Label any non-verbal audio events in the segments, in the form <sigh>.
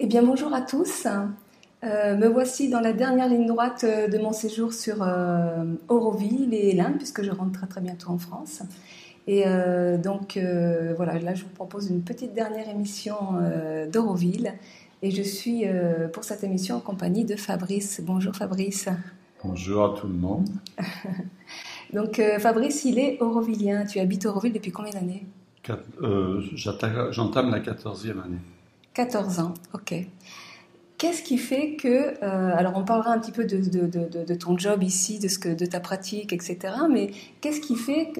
Eh bien, bonjour à tous. Euh, me voici dans la dernière ligne droite euh, de mon séjour sur euh, Auroville et l'Inde, puisque je rentre très très bientôt en France. Et donc voilà, là je vous propose une petite dernière émission d'Auroville. Et je suis pour cette émission en compagnie de Fabrice. Bonjour Fabrice. Bonjour à tout le monde. <laughs> donc Fabrice, il est aurovillien. Tu habites Auroville depuis combien d'années? J'entame la 14e année. 14 ans, ok. Qu'est-ce qui fait que, euh, alors on parlera un petit peu de, ton job ici, de, ta pratique, etc. Mais qu'est-ce qui fait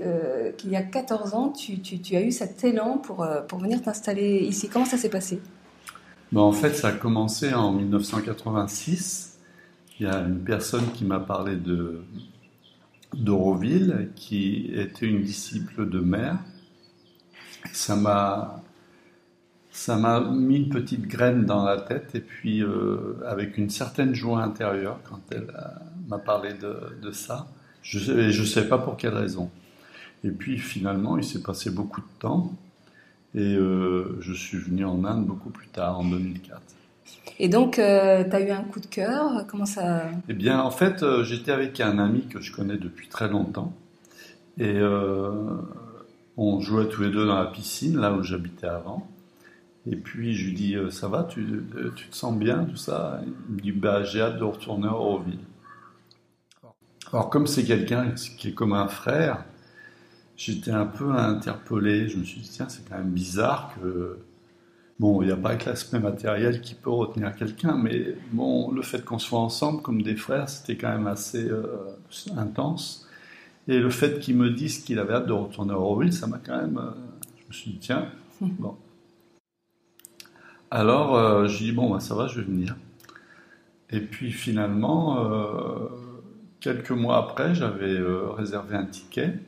qu'il y a 14 ans, tu, as eu cet élan pour, euh, venir t'installer ici? Comment ça s'est passé? Ben, En fait, ça a commencé en 1986. Il y a une personne qui m'a parlé de d'Auroville, qui était une disciple de mère. Ça m'a ça m'a mis une petite graine dans la tête et puis euh, avec une certaine joie intérieure quand elle m'a parlé de, ça. Je ne sais pas pour quelle raison. Et puis finalement, il s'est passé beaucoup de temps et euh, je suis venu en Inde beaucoup plus tard, en 2004. Et donc, euh, tu as eu un coup de cœur? Comment ça? Eh bien, en fait, j'étais avec un ami que je connais depuis très longtemps et on jouait tous les deux dans la piscine, là où j'habitais avant. Et puis je lui dis euh, Ça va, tu, euh, tu, te sens bien, tout ça? Il me dit bah, J'ai hâte de retourner à Auroville. Alors, comme c'est quelqu'un qui est comme un frère, j'étais un peu interpellé. Je me suis dit Tiens, c'est quand même bizarre que. Bon, il n'y a pas que l'aspect matériel qui peut retenir quelqu'un, mais bon, le fait qu'on soit ensemble comme des frères, c'était quand même assez euh, intense. Et le fait qu'il me dise qu'il avait hâte de retourner à Auroville, ça m'a quand même. je me suis dit Tiens, bon. Alors, euh, j'ai dit, bon, bah, ça va, je vais venir. Et puis finalement, euh, quelques mois après, j'avais euh, réservé un ticket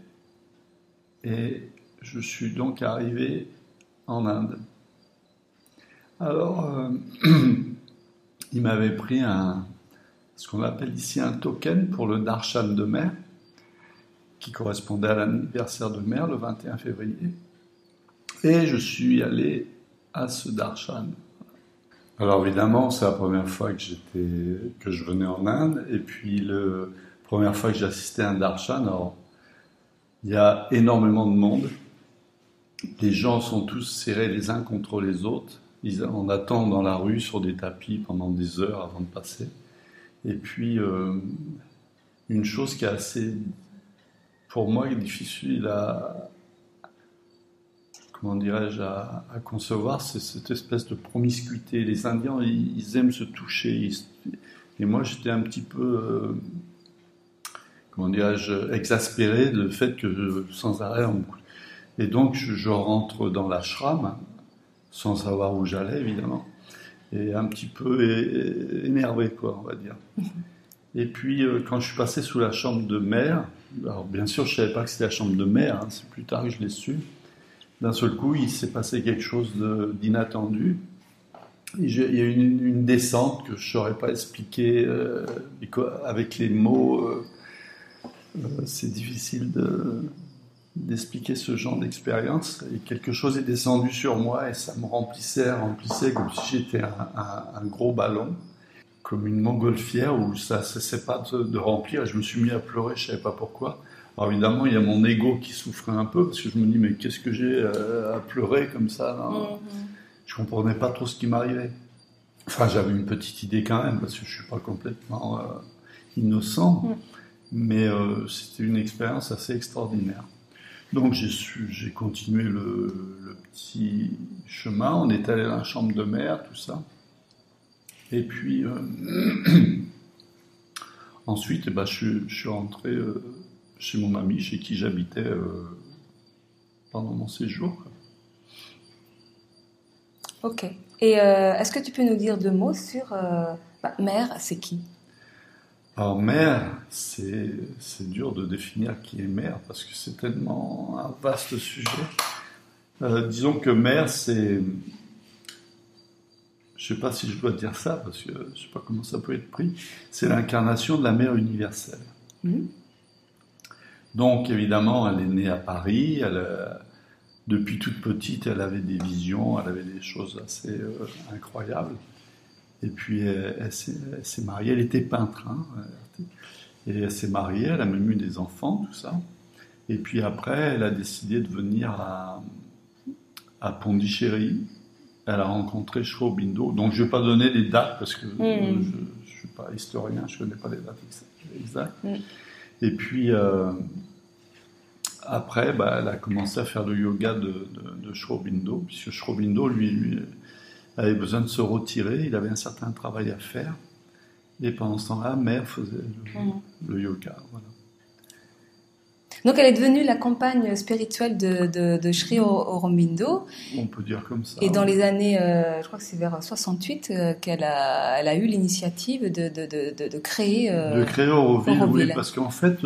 et je suis donc arrivé en Inde. Alors, <clears throat> il m'avait pris un, ce qu'on appelle ici un token pour le darshan de mer, qui correspondait à l'anniversaire de mer, le 21 février. Et je suis allé à ce darshan. Alors évidemment, c'est la première fois que j'étais, que je venais en Inde, et puis la première fois que j'assistais à un darshan. Alors, il y a énormément de monde. Les gens sont tous serrés les uns contre les autres. Ils, on attend dans la rue sur des tapis pendant des heures avant de passer. Et puis, euh, une chose qui est assez, pour moi, difficile à, comment dirais-je, à, concevoir, c'est cette espèce de promiscuité. Les Indiens, ils, aiment se toucher. et moi, j'étais un petit peu, euh, comment dirais-je, exaspéré le fait que sans arrêt on... Et donc, je, rentre dans l'ashram, sans savoir où j'allais, évidemment, et un petit peu énervé, quoi, on va dire. <laughs> Et puis, euh, quand je suis passé sous la chambre de mère, alors bien sûr, je ne savais pas que c'était la chambre de mère, hein, c'est plus tard que je l'ai su d'un seul coup, il s'est passé quelque chose d'inattendu. Il y a eu une, descente que je ne saurais pas expliquer euh, avec les mots. Euh, euh, c'est difficile d'expliquer ce genre d'expérience. Et quelque chose est descendu sur moi et ça me remplissait, remplissait comme si j'étais un, gros ballon, comme une montgolfière où ça ne cessait pas de, de, remplir. Je me suis mis à pleurer, je ne savais pas pourquoi. Alors évidemment, il y a mon ego qui souffrait un peu parce que je me dis mais qu'est-ce que j'ai euh, à pleurer comme ça là mm-hmm. Je comprenais pas trop ce qui m'arrivait. Enfin, j'avais une petite idée quand même parce que je suis pas complètement euh, innocent, mm. mais euh, c'était une expérience assez extraordinaire. Donc j'ai continué le, petit chemin. On est allé dans la chambre de mère, tout ça. Et puis <clears throat> ensuite, eh ben, je, je, suis rentré chez mon ami, chez qui j'habitais euh, pendant mon séjour. Ok. Et euh, est-ce que tu peux nous dire deux mots sur euh, bah, mère, c'est qui? Alors mère, c'est dur de définir qui est mère parce que c'est tellement un vaste sujet. disons que mère, c'est je ne sais pas si je dois dire ça parce que je ne sais pas comment ça peut être pris, c'est l'incarnation de la mère universelle. Mmh. Donc évidemment, elle est née à Paris. Euh, depuis toute petite, elle avait des visions, elle avait des choses assez euh, incroyables. Et puis elle, s'est mariée, elle était peintre, hein, et elle s'est mariée, elle a même eu des enfants, tout ça. Et puis après, elle a décidé de venir à, à Pondichéry. Elle a rencontré Shrobindo. Donc je ne vais pas donner les dates parce que je ne suis pas historien, je ne connais pas les dates exactes. Et puis euh, après, bah, elle a commencé à faire le yoga de, de, de Shrobindo, puisque Shrobindo, lui, lui, avait besoin de se retirer, il avait un certain travail à faire. Et pendant ce temps-là, Mère faisait le, mm. yoga. Voilà. Donc elle est devenue la compagne spirituelle de, de, de Sri Aurobindo. On peut dire comme ça. Et dans les années, euh, je crois que c'est vers 68 euh, qu'elle a, elle a eu l'initiative de, de, créer. Euh, de créer Auroville, oui, parce qu'en fait,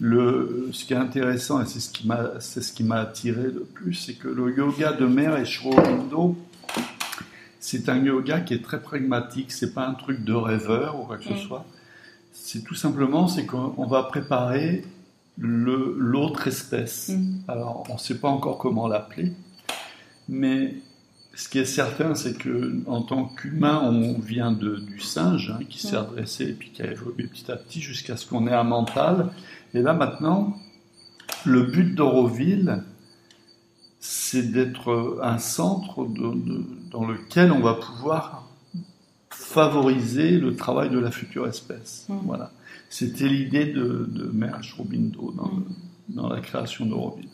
le, ce qui est intéressant et c'est ce qui m'a, c'est ce qui m'a attiré le plus, c'est que le yoga de mère et Sri Aurobindo, c'est un yoga qui est très pragmatique. C'est pas un truc de rêveur ou quoi que ce soit. C'est tout simplement, c'est qu'on va préparer l'autre espèce. Mm. Alors, on ne sait pas encore comment l'appeler, mais ce qui est certain, c'est que en tant qu'humain, on vient de, du singe hein, qui s'est adressé et puis qui a évolué petit à petit jusqu'à ce qu'on ait un mental. Et là maintenant, le but d'Auroville, c'est d'être un centre dans lequel on va pouvoir favoriser le travail de la future espèce. Voilà. C'était l'idée de, de Mère Robindo dans, la création d'Auroville.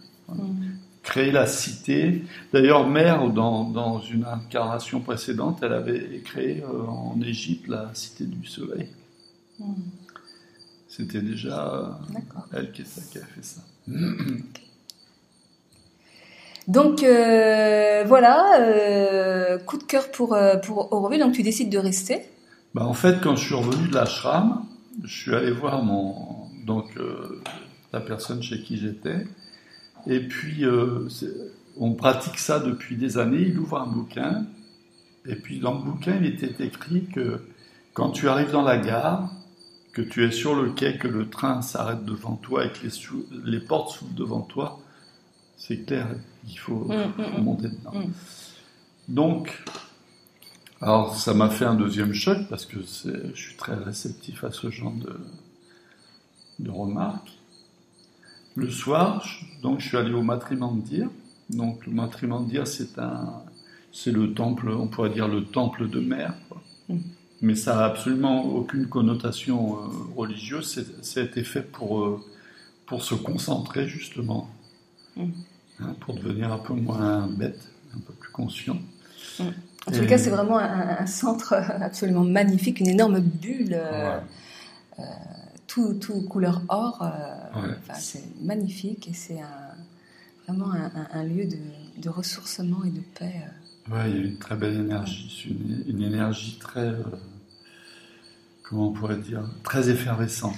Créer la cité. D'ailleurs, Mère, dans, une incarnation précédente, elle avait créé euh, en Égypte la cité du soleil. Mm. C'était déjà elle qui, qui, a fait ça. Donc euh, voilà, euh, coup de cœur pour, pour Auroville, donc tu décides de rester bah, En fait, quand je suis revenu de l'ashram, je suis allé voir mon, donc, euh, la personne chez qui j'étais. Et puis, euh, on pratique ça depuis des années. Il ouvre un bouquin. Et puis, dans le bouquin, il était écrit que quand tu arrives dans la gare, que tu es sur le quai, que le train s'arrête devant toi et que les, les portes s'ouvrent devant toi, c'est clair, il faut, mmh, mmh, mmh. monter dedans. Donc, alors ça m'a fait un deuxième choc parce que je suis très réceptif à ce genre de, de remarques. Le soir, donc je suis allé au Matrimandir. Donc le Matrimandir, c'est un, c'est le temple, on pourrait dire le temple de mer, mm. mais ça a absolument aucune connotation euh, religieuse. Ça a été fait pour euh, pour se concentrer justement, mm. hein, pour devenir un peu moins bête, un peu plus conscient. Mm. En tout cas, c'est vraiment un, centre absolument magnifique, une énorme bulle, euh, euh, tout, tout, couleur or. Euh, c'est magnifique et c'est vraiment un, lieu de, ressourcement et de paix. Oui, il y a une très belle énergie, une, une, énergie très, comment on pourrait dire, très effervescente.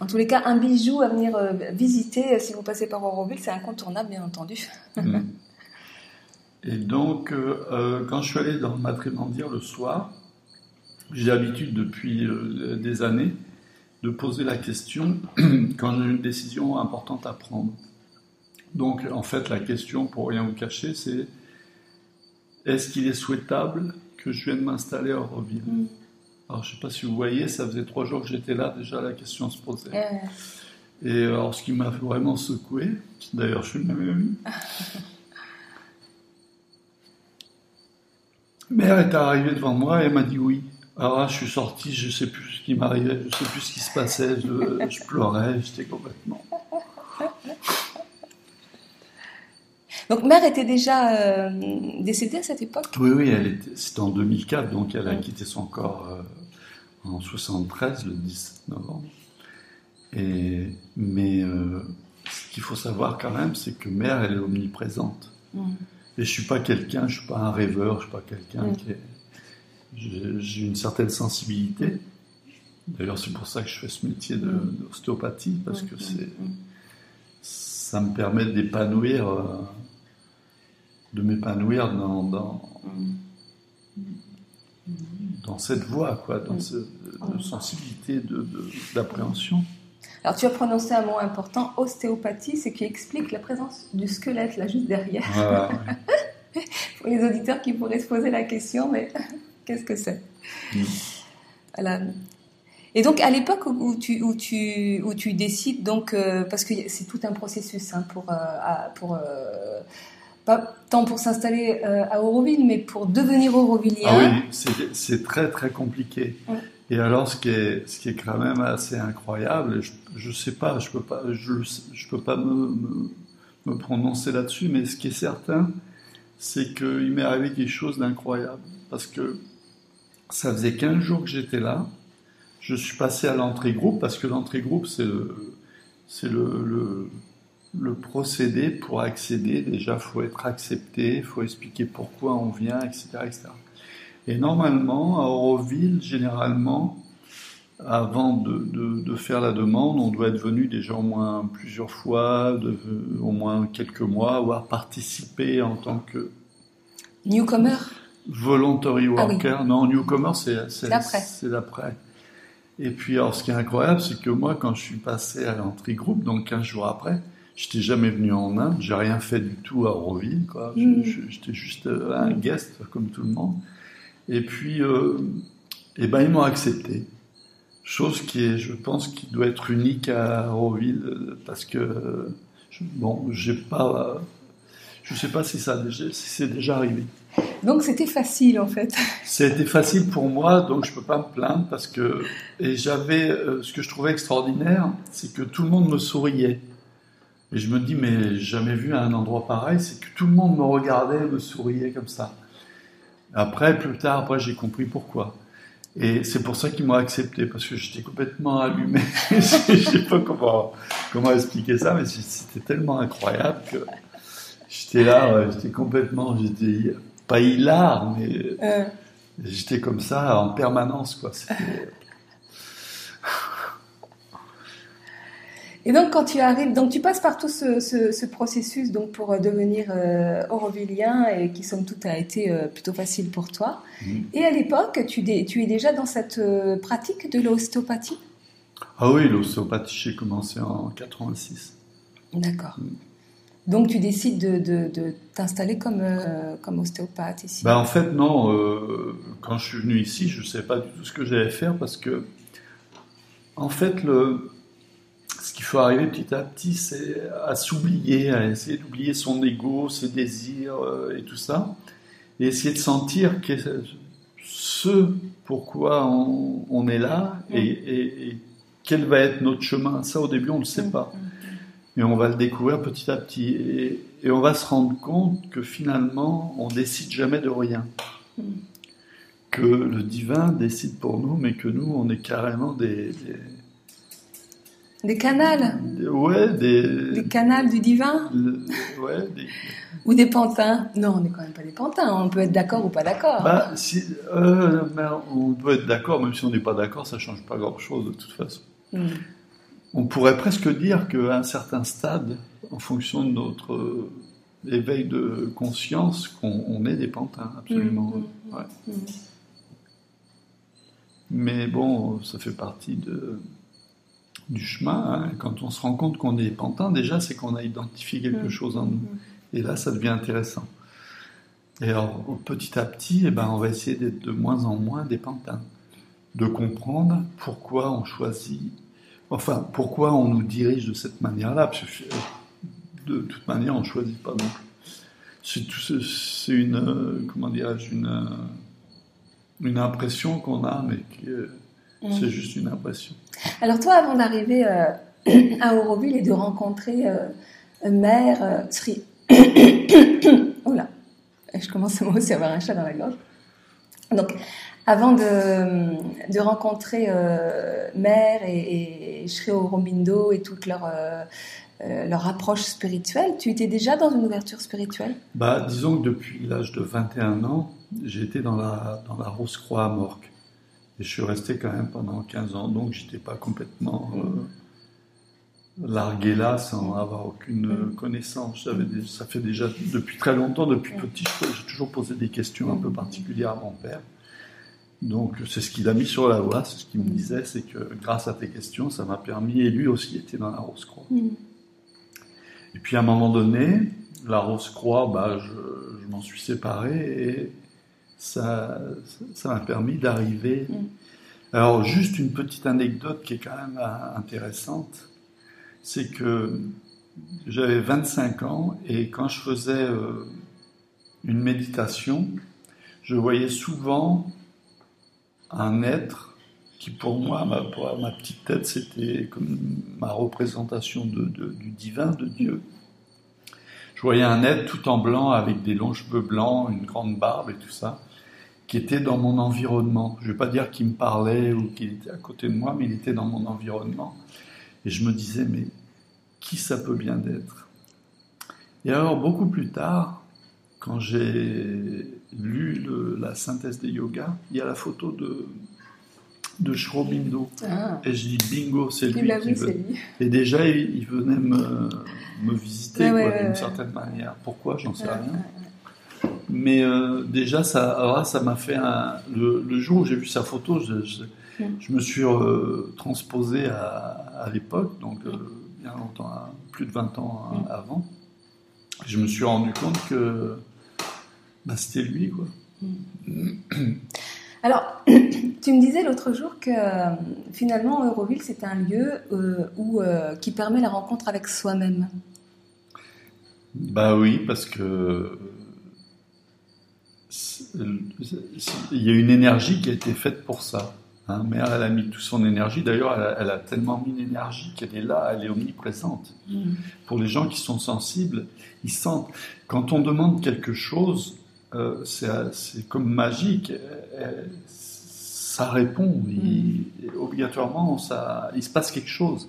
En tous les cas, un bijou à venir visiter si vous passez par Auroville, c'est incontournable, bien entendu. Mm. Et donc, euh, euh, quand je suis allé dans le dire le soir, j'ai l'habitude depuis euh, des années de poser la question <clears throat> quand j'ai une décision importante à prendre. Donc, en fait, la question, pour rien vous cacher, c'est est-ce qu'il est souhaitable que je vienne m'installer à Auroville mm. Alors, je ne sais pas si vous voyez, ça faisait trois jours que j'étais là, déjà la question se posait. Et alors, ce qui m'a vraiment secoué, d'ailleurs, je suis le même <laughs> Mère est arrivée devant moi et elle m'a dit oui. Alors là, je suis sorti, je ne sais plus ce qui m'arrivait, je ne sais plus ce qui se passait, je, pleurais, j'étais complètement. Donc, mère était déjà euh, décédée à cette époque? Oui, oui, c'était en 2004, donc elle a quitté son corps euh, en 73, le 17 novembre. Et, mais euh, ce qu'il faut savoir quand même, c'est que mère, elle est omniprésente. Mm. Et je suis pas quelqu'un, je suis pas un rêveur, je suis pas quelqu'un mm. qui est. J'ai une certaine sensibilité. D'ailleurs, c'est pour ça que je fais ce métier d'ostéopathie, parce que c'est, ça me permet d'épanouir, euh, de m'épanouir dans, dans, dans, cette voie, quoi, dans cette sensibilité d'appréhension. Alors tu as prononcé un mot important, ostéopathie, ce qui explique la présence du squelette là juste derrière. <laughs> Pour les auditeurs qui pourraient se poser la question, mais Qu'est-ce que c'est? Voilà. Et donc, à l'époque où tu, où, tu, où tu décides, donc, euh, parce que c'est tout un processus hein, pour, euh, pour euh, pas tant pour s'installer à Auroville, mais pour devenir aurovillien. Ah oui, c'est très très compliqué. Et alors, ce qui est, ce qui est quand même assez incroyable, je, ne sais pas, je peux pas, je, je peux pas me, me, prononcer là-dessus, mais ce qui est certain, c'est qu'il m'est arrivé quelque chose d'incroyable, parce que ça faisait 15 jours que j'étais là. Je suis passé à l'entrée groupe, parce que l'entrée groupe, c'est le, procédé pour accéder. Déjà, il faut être accepté, il faut expliquer pourquoi on vient, etc. etc. Et normalement, à Auroville, généralement, avant de, faire la demande, on doit être venu déjà au moins plusieurs fois, au moins quelques mois, avoir participé en tant que... Newcomer? Voluntary ah worker. Non, newcomer, c'est l'après. Et puis, alors, ce qui est incroyable, c'est que moi, quand je suis passé à l'entrée groupe, donc 15 jours après, j'étais jamais venu en Inde, j'ai rien fait du tout à Auroville, quoi. Mm. J'étais juste un guest, comme tout le monde. Et puis, euh, eh ben, ils m'ont accepté. Chose qui est, je pense, qui doit être unique à Auroville, parce que, bon, j'ai pas, je sais pas si ça, si c'est déjà arrivé. Donc c'était facile en fait. C'était facile pour moi, donc je peux pas me plaindre parce que et j'avais euh, ce que je trouvais extraordinaire, c'est que tout le monde me souriait. Et je me dis mais jamais vu un endroit pareil, c'est que tout le monde me regardait, me souriait comme ça. Après, plus tard, après, j'ai compris pourquoi. Et c'est pour ça qu'ils m'ont accepté, parce que j'étais complètement allumé. <laughs> je ne sais pas comment, comment expliquer ça, mais c'était tellement incroyable que j'étais là, j'étais complètement, j'étais pas hilar, mais euh. j'étais comme ça en permanence. Quoi. Et donc, quand tu arrives, donc tu passes par tout ce, processus donc pour euh, devenir euh, aurovillien et qui, somme toute, a été euh, plutôt facile pour toi. Mm. Et à l'époque, tu, tu, es déjà dans cette pratique de l'ostéopathie? Ah oui, l'ostéopathie, j'ai commencé en 86. D'accord. Mm. Donc, tu décides de, t'installer comme, comme ostéopathe ici ben, En fait, non. quand je suis venu ici, je ne savais pas du tout ce que j'allais faire parce que, en fait, le ce qu'il faut arriver petit à petit, c'est à s'oublier, à essayer d'oublier son ego, ses désirs euh, et tout ça, et essayer de sentir que ce pourquoi on, est là et, quel va être notre chemin. Ça, au début, on ne le sait pas. Mais on va le découvrir petit à petit. Et, on va se rendre compte que finalement, on décide jamais de rien. Que le divin décide pour nous, mais que nous, on est carrément des des canals Ouais, des... Des canals du divin Ouais, des... <laughs> Ou des pantins Non, on n'est quand même pas des pantins, on peut être d'accord ou pas d'accord. Bah, si, euh, on peut être d'accord, même si on n'est pas d'accord, ça change pas grand-chose de toute façon. Hmm. On pourrait presque dire qu'à un certain stade, en fonction de notre euh, éveil de conscience, qu'on est des pantins, absolument. Hmm, hmm, Mais bon, ça fait partie de du chemin, hein. quand on se rend compte qu'on est pantin, déjà, c'est qu'on a identifié quelque mm. chose en nous. Mm. Et là, ça devient intéressant. Et alors, petit à petit, eh ben, on va essayer d'être de moins en moins des pantins. De comprendre pourquoi on choisit, enfin, pourquoi on nous dirige de cette manière-là? Que de toute manière, on ne choisit pas non plus. C'est une, comment dirais-je, une, une impression qu'on a, mais qui, Mm. C'est juste une impression. Alors toi, avant d'arriver euh, <clears throat> à Auroville et de rencontrer euh, Mère euh, Sri... <clears throat> oh là, je commence moi aussi à avoir un chat dans la gorge. Donc, avant de, de rencontrer Mère et, et Sri Aurobindo et toute leur, leur approche spirituelle, tu étais déjà dans une ouverture spirituelle? Bah, Disons que depuis l'âge de 21 ans, j'ai été dans la, dans la Rose-Croix à Morque. Et je suis resté quand même pendant 15 ans, donc j'étais pas complètement euh, largué là sans avoir aucune connaissance. ça fait déjà depuis très longtemps, depuis petit, j'ai toujours posé des questions un peu particulières à mon père. Donc c'est ce qu'il a mis sur la voie, c'est ce qu'il me disait, c'est que grâce à tes questions, ça m'a permis, et lui aussi était dans la Rose-Croix. Mm. Et puis à un moment donné, la Rose-Croix, bah, je, je m'en suis séparé et ça ça m'a permis d'arriver. Mm. Alors, juste une petite anecdote qui est quand même euh, intéressante, c'est que j'avais 25 ans et quand je faisais euh, une méditation, je voyais souvent un être qui pour moi, ma, ma petite tête, c'était comme ma représentation du divin, de Dieu. Je voyais un être tout en blanc avec des longs cheveux blancs, une grande barbe et tout ça, qui était dans mon environnement. Je ne vais pas dire qu'il me parlait ou qu'il était à côté de moi, mais il était dans mon environnement. Et je me disais, mais qui ça peut bien être? Et alors, beaucoup plus tard, quand j'ai lu la synthèse des yogas, il y a la photo de, de Shrobindo. Ah. Et je dis bingo, c'est lui. Qui veut. Et déjà, il, venait me, me visiter d'une certaine manière. Pourquoi J'en sais rien. Mais euh, déjà, ça, ça m'a fait un. Le, jour où j'ai vu sa photo, je, je, me suis euh, transposé à, à l'époque, donc euh, bien longtemps, plus de 20 ans hein, avant. Je me suis rendu compte que bah, c'était lui, quoi. <clears throat> Alors, <clears throat> tu me disais l'autre jour que finalement, Euroville, c'est un lieu où, qui permet la rencontre avec soi-même. Bah oui, parce que il y a une énergie qui a été faite pour ça. Hein. Mère, elle a mis toute son énergie. D'ailleurs, elle, a tellement mis l'énergie qu'elle est là, elle est omniprésente. Mm. Pour les gens qui sont sensibles, ils sentent. Quand on demande quelque chose, euh, c'est comme magique. ça répond. Mm. obligatoirement, ça, il se passe quelque chose.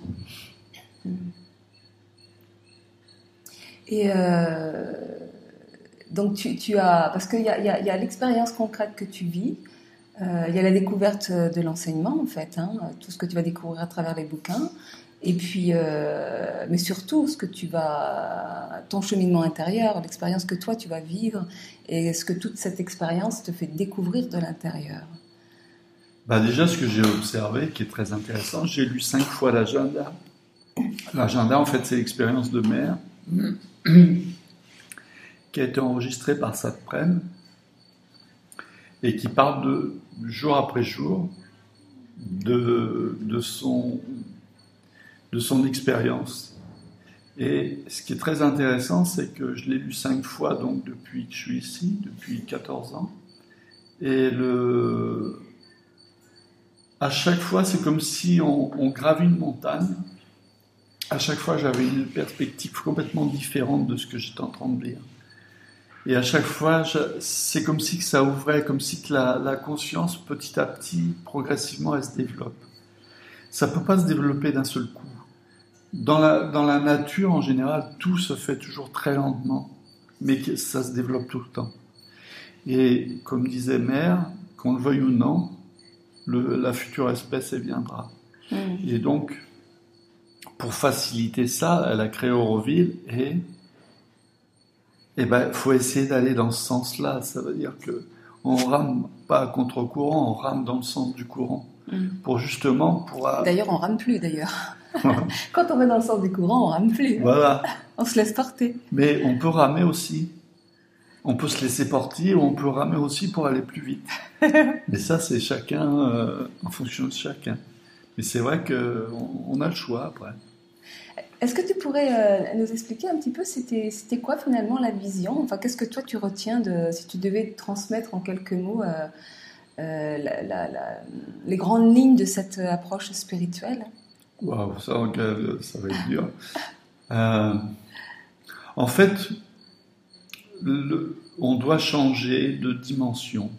Et euh, donc tu, as, parce qu'il y a, l'expérience concrète que tu vis, euh, il y a la découverte de l'enseignement en fait, hein, tout ce que tu vas découvrir à travers les bouquins, et puis, euh, mais surtout ce que tu vas, ton cheminement intérieur, l'expérience que toi tu vas vivre, et ce que toute cette expérience te fait découvrir de l'intérieur. Bah déjà, ce que j'ai observé, qui est très intéressant, j'ai lu cinq fois l'agenda. L'agenda, en fait, c'est l'expérience de mère qui a été enregistré par Satprem et qui parle de jour après jour de, de son, de son expérience. Et ce qui est très intéressant, c'est que je l'ai lu cinq fois donc depuis que je suis ici, depuis 14 ans. Et le, à chaque fois, c'est comme si on, on gravit une montagne. À chaque fois, j'avais une perspective complètement différente de ce que j'étais en train de lire. Et à chaque fois, c'est comme si ça ouvrait, comme si la, conscience, petit à petit, progressivement, elle se développe. Ça ne peut pas se développer d'un seul coup. Dans la, dans la nature, en général, tout se fait toujours très lentement, mais ça se développe tout le temps. Et comme disait Mère, qu'on le veuille ou non, le, la future espèce, elle viendra. Mmh. Et donc, pour faciliter ça, elle a créé Auroville et eh ben, faut essayer d'aller dans ce sens-là. Ça veut dire que on rame pas à contre-courant, on rame dans le sens du courant. Mm. Pour justement, pour. D'ailleurs, on rame plus d'ailleurs. <laughs> Quand on va dans le sens du courant, on rame plus. Voilà. on se laisse porter. Mais on peut ramer aussi. On peut se laisser porter ou on peut ramer aussi pour aller plus vite. <laughs> Mais ça, c'est chacun euh, en fonction de chacun. Mais c'est vrai qu'on on a le choix après. Est-ce que tu pourrais euh, nous expliquer un petit peu c'était c'était quoi finalement la vision? Enfin, qu'est-ce que toi tu retiens de si tu devais transmettre en quelques mots euh, euh, les grandes lignes de cette approche spirituelle Waouh, ça, ça va être dur. en fait, on doit changer de dimension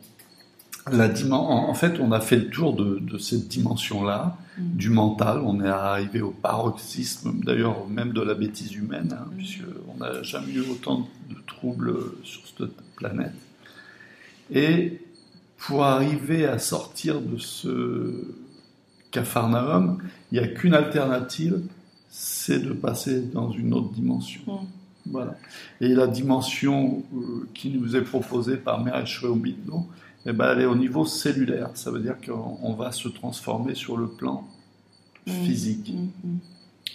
la en fait, on a fait le tour de, cette dimension-là, mm. du mental. On est arrivé au paroxysme, d'ailleurs, même de la bêtise humaine, hein, mm. puisqu'on n'a jamais eu autant de troubles sur cette planète. Et pour arriver à sortir de ce capharnaüm, il n'y a qu'une alternative, c'est de passer dans une autre dimension. Mm. Voilà. Et la dimension euh, qui nous est proposée par Mère Schweobino, eh ben, elle est au niveau cellulaire. Ça veut dire qu'on va se transformer sur le plan mmh. physique. Mmh, mmh.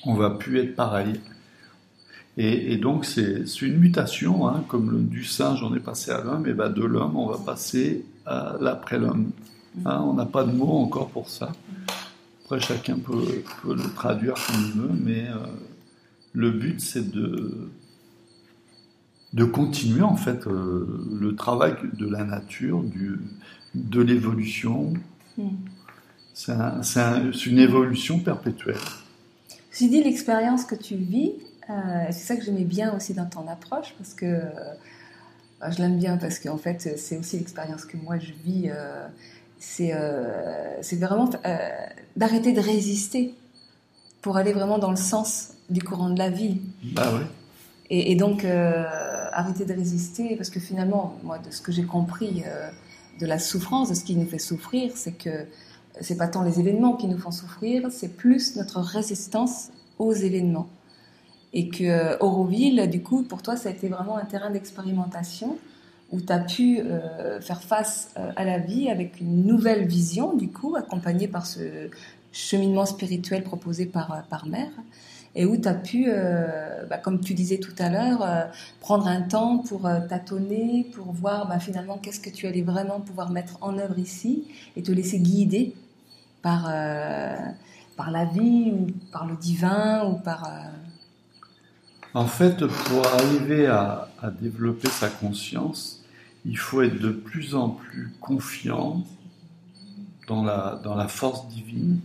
On va plus être pareil. Et, donc, c'est une mutation, hein, comme le, du singe, on est passé à l'homme, et ben de l'homme, on va passer à l'après-l'homme. Hein, on n'a pas de mot encore pour ça. Après, chacun peut, le traduire comme il veut, mais euh, le but, c'est de, de continuer, en fait, euh, le travail de la nature, du, de l'évolution. Mm. C'est une évolution perpétuelle. J'ai dit l'expérience que tu vis, euh, c'est ça que j'aimais bien aussi dans ton approche, parce que euh, bah, je l'aime bien, parce qu'en fait, c'est aussi l'expérience que moi je vis. Euh, c'est vraiment d'arrêter de résister pour aller vraiment dans le sens du courant de la vie. Bah et, et, donc, arrêter de résister, parce que finalement, moi, de ce que j'ai compris de la souffrance, de ce qui nous fait souffrir, c'est que c'est pas tant les événements qui nous font souffrir, c'est plus notre résistance aux événements. Et que euh, Auroville, du coup, pour toi, ça a été vraiment un terrain d'expérimentation où tu as pu euh, faire face euh, à la vie avec une nouvelle vision, du coup, accompagnée par ce cheminement spirituel proposé par, par Mère, et où tu as pu, bah, comme tu disais tout à l'heure, prendre un temps pour tâtonner, pour voir bah, finalement qu'est-ce que tu allais vraiment pouvoir mettre en œuvre ici, et te laisser guider par, par la vie, ou par le divin, ou par en fait, pour arriver à, développer sa conscience, il faut être de plus en plus confiant dans la, force divine,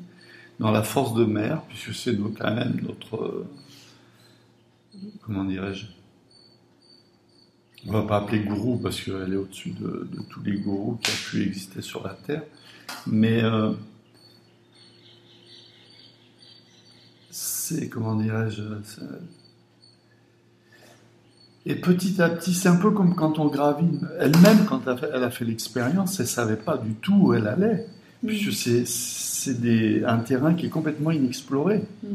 dans la force de mère, puisque c'est quand même notre. Comment dirais-je On ne va pas appeler gourou parce qu'elle est au-dessus de, tous les gourous qui ont pu exister sur la terre. Mais. Euh, c'est. Comment dirais-je et petit à petit, c'est un peu comme quand on gravine. Elle-même, quand elle a fait l'expérience, elle ne savait pas du tout où elle allait, mm. puisque c'est un terrain qui est complètement inexploré. Mm.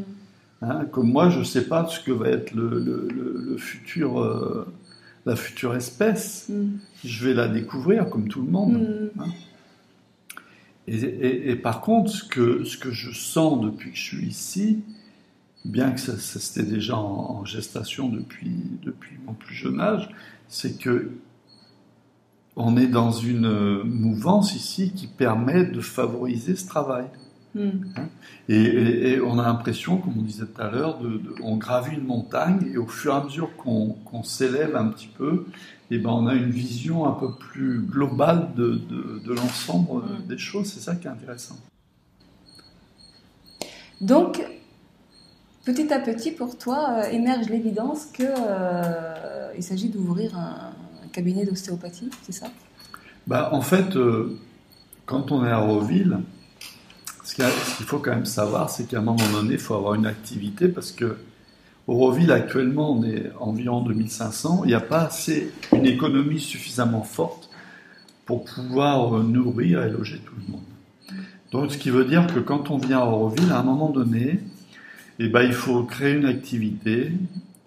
Hein, comme moi, je ne sais pas ce que va être le, futur, euh, la future espèce. Mm. Je vais la découvrir comme tout le monde. Hein. Et, et, par contre, ce que, ce que je sens depuis que je suis ici, bien que ça, c'était déjà en, gestation depuis, depuis mon plus jeune âge, c'est que on est dans une mouvance ici qui permet de favoriser ce travail. Hmm. Hein et, on a l'impression, comme on disait tout à l'heure, de, on gravit une montagne et au fur et à mesure qu'on s'élève un petit peu, et eh ben on a une vision un peu plus globale de, de l'ensemble hmm. des choses. C'est ça qui est intéressant. Donc, petit à petit, pour toi, euh, émerge l'évidence qu'il euh, s'agit d'ouvrir un, cabinet d'ostéopathie, c'est ça? Bah, En fait, euh, quand on est à Roville, ce qu'il faut quand même savoir, c'est qu'à un moment donné, il faut avoir une activité parce que Roville, actuellement, on est environ 2500. Il n'y a pas assez, une économie suffisamment forte pour pouvoir nourrir et loger tout le monde. Donc, ce qui veut dire que quand on vient à Auroville, à un moment donné, eh ben, il faut créer une activité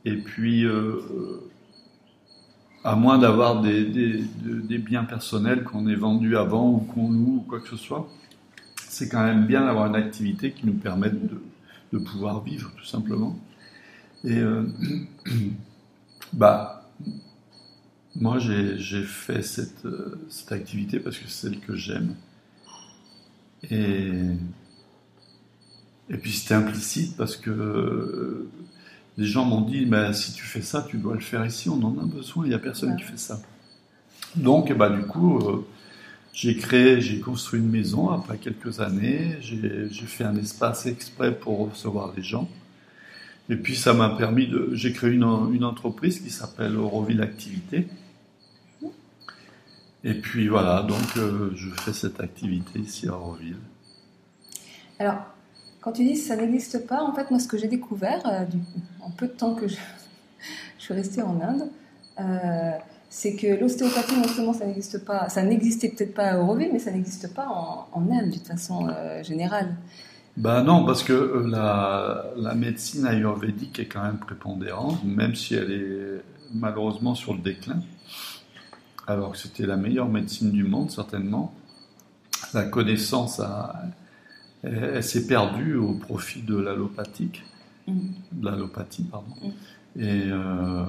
et puis, euh, à moins d'avoir des, des, biens personnels qu'on ait vendus avant ou qu'on loue ou quoi que ce soit, c'est quand même bien d'avoir une activité qui nous permette de, de pouvoir vivre tout simplement. Et euh, <clears throat> bah, moi j'ai fait cette, cette activité parce que c'est celle que j'aime. Et et puis c'était implicite parce que euh, les gens m'ont dit bah, si tu fais ça, tu dois le faire ici, on en a besoin, il n'y a personne qui fait ça. Donc, bah, du coup, euh, j'ai créé, j'ai construit une maison après quelques années, j'ai fait un espace exprès pour recevoir les gens. Et puis ça m'a permis de. J'ai créé une, une, entreprise qui s'appelle Auroville Activité. Et puis voilà, donc euh, je fais cette activité ici à Auroville. Alors, quand tu dis ça n'existe pas, en fait, moi, ce que j'ai découvert euh, en peu de temps que <laughs> je, suis restée en Inde, euh, c'est que l'ostéopathie, non seulement ça n'existe pas, ça n'existait peut-être pas à Auroville, mais ça n'existe pas en, Inde d'une façon euh, générale. Ben non, parce que la, la, médecine ayurvédique est quand même prépondérante, même si elle est malheureusement sur le déclin. Alors que c'était la meilleure médecine du monde, certainement. La connaissance a, elle, s'est perdue au profit de l'allopathique, mm. de l'allopathie, pardon. Mm. Et, euh,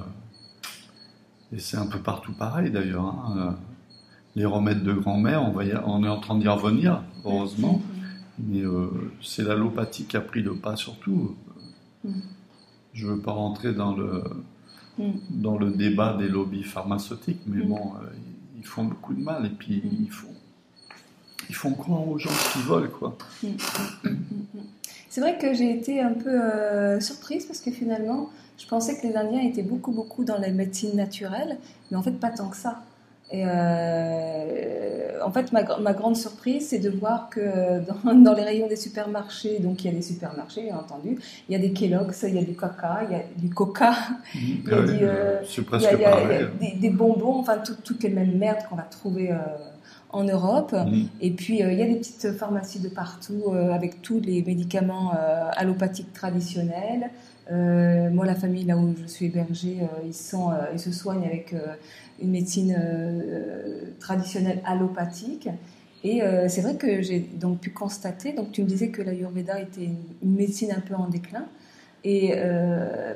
et c'est un peu partout pareil d'ailleurs. hein. Les remèdes de grand-mère, on, va y- on est en train d'y revenir, heureusement. Mais euh, c'est l'allopathie qui a pris le pas surtout. Mm. Je ne veux pas rentrer dans le, Mm. dans le débat des lobbies pharmaceutiques, mais Mm. bon, euh, ils font beaucoup de mal et puis Mm. ils, font, font croire aux gens ce qu'ils veulent. Quoi. Mm, mm, mm. C'est vrai que j'ai été un peu euh, surprise parce que finalement, je pensais que les Indiens étaient beaucoup, beaucoup dans la médecine naturelle, mais en fait, pas tant que ça. Et euh, en fait, ma, ma grande surprise, c'est de voir que dans, <laughs> dans les rayons des supermarchés, donc il y a des supermarchés, bien entendu, il y a des Kellogg's, il y a du caca, il y a du coca, Il y a oui, du, euh, c'est il y a, il y a- il y pareil. a des, des bonbons, enfin tout- toutes les mêmes merdes qu'on va trouver euh, en Europe. Mm. Et puis, euh, il y a des petites pharmacies de partout euh, avec tous les médicaments euh, allopathiques traditionnels. Euh, moi, la famille là où je suis hébergée, euh, euh, ils se soignent avec une médecine traditionnelle allopathique. Et c'est vrai que j'ai donc pu constater, donc tu me disais que l'Ayurveda était une, médecine un peu en déclin. Et,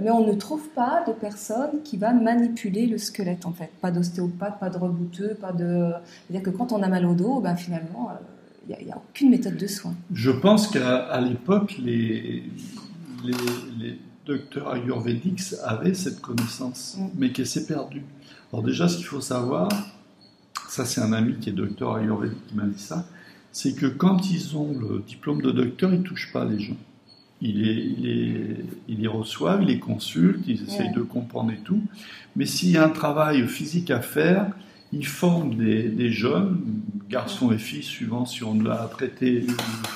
mais on ne trouve pas de personne qui va manipuler le squelette en fait. Pas d'ostéopathe, pas de rebouteux, pas de. C'est-à-dire que quand on a mal au dos, ben finalement, il n'y a, aucune méthode de soin. Je pense qu'à l'époque, les docteurs ayurvédiques avaient cette connaissance, Mm. mais qu'elle s'est perdue. Alors déjà, ce qu'il faut savoir, ça c'est un ami qui est docteur ayurvédique qui m'a dit ça, c'est que quand ils ont le diplôme de docteur, ils ne touchent pas les gens. Ils les, ils les, ils les reçoivent, ils les consultent, ils essayent de comprendre et tout. Mais s'il y a un travail physique à faire, ils forment des, des jeunes, garçons et filles, suivant si on l'a traité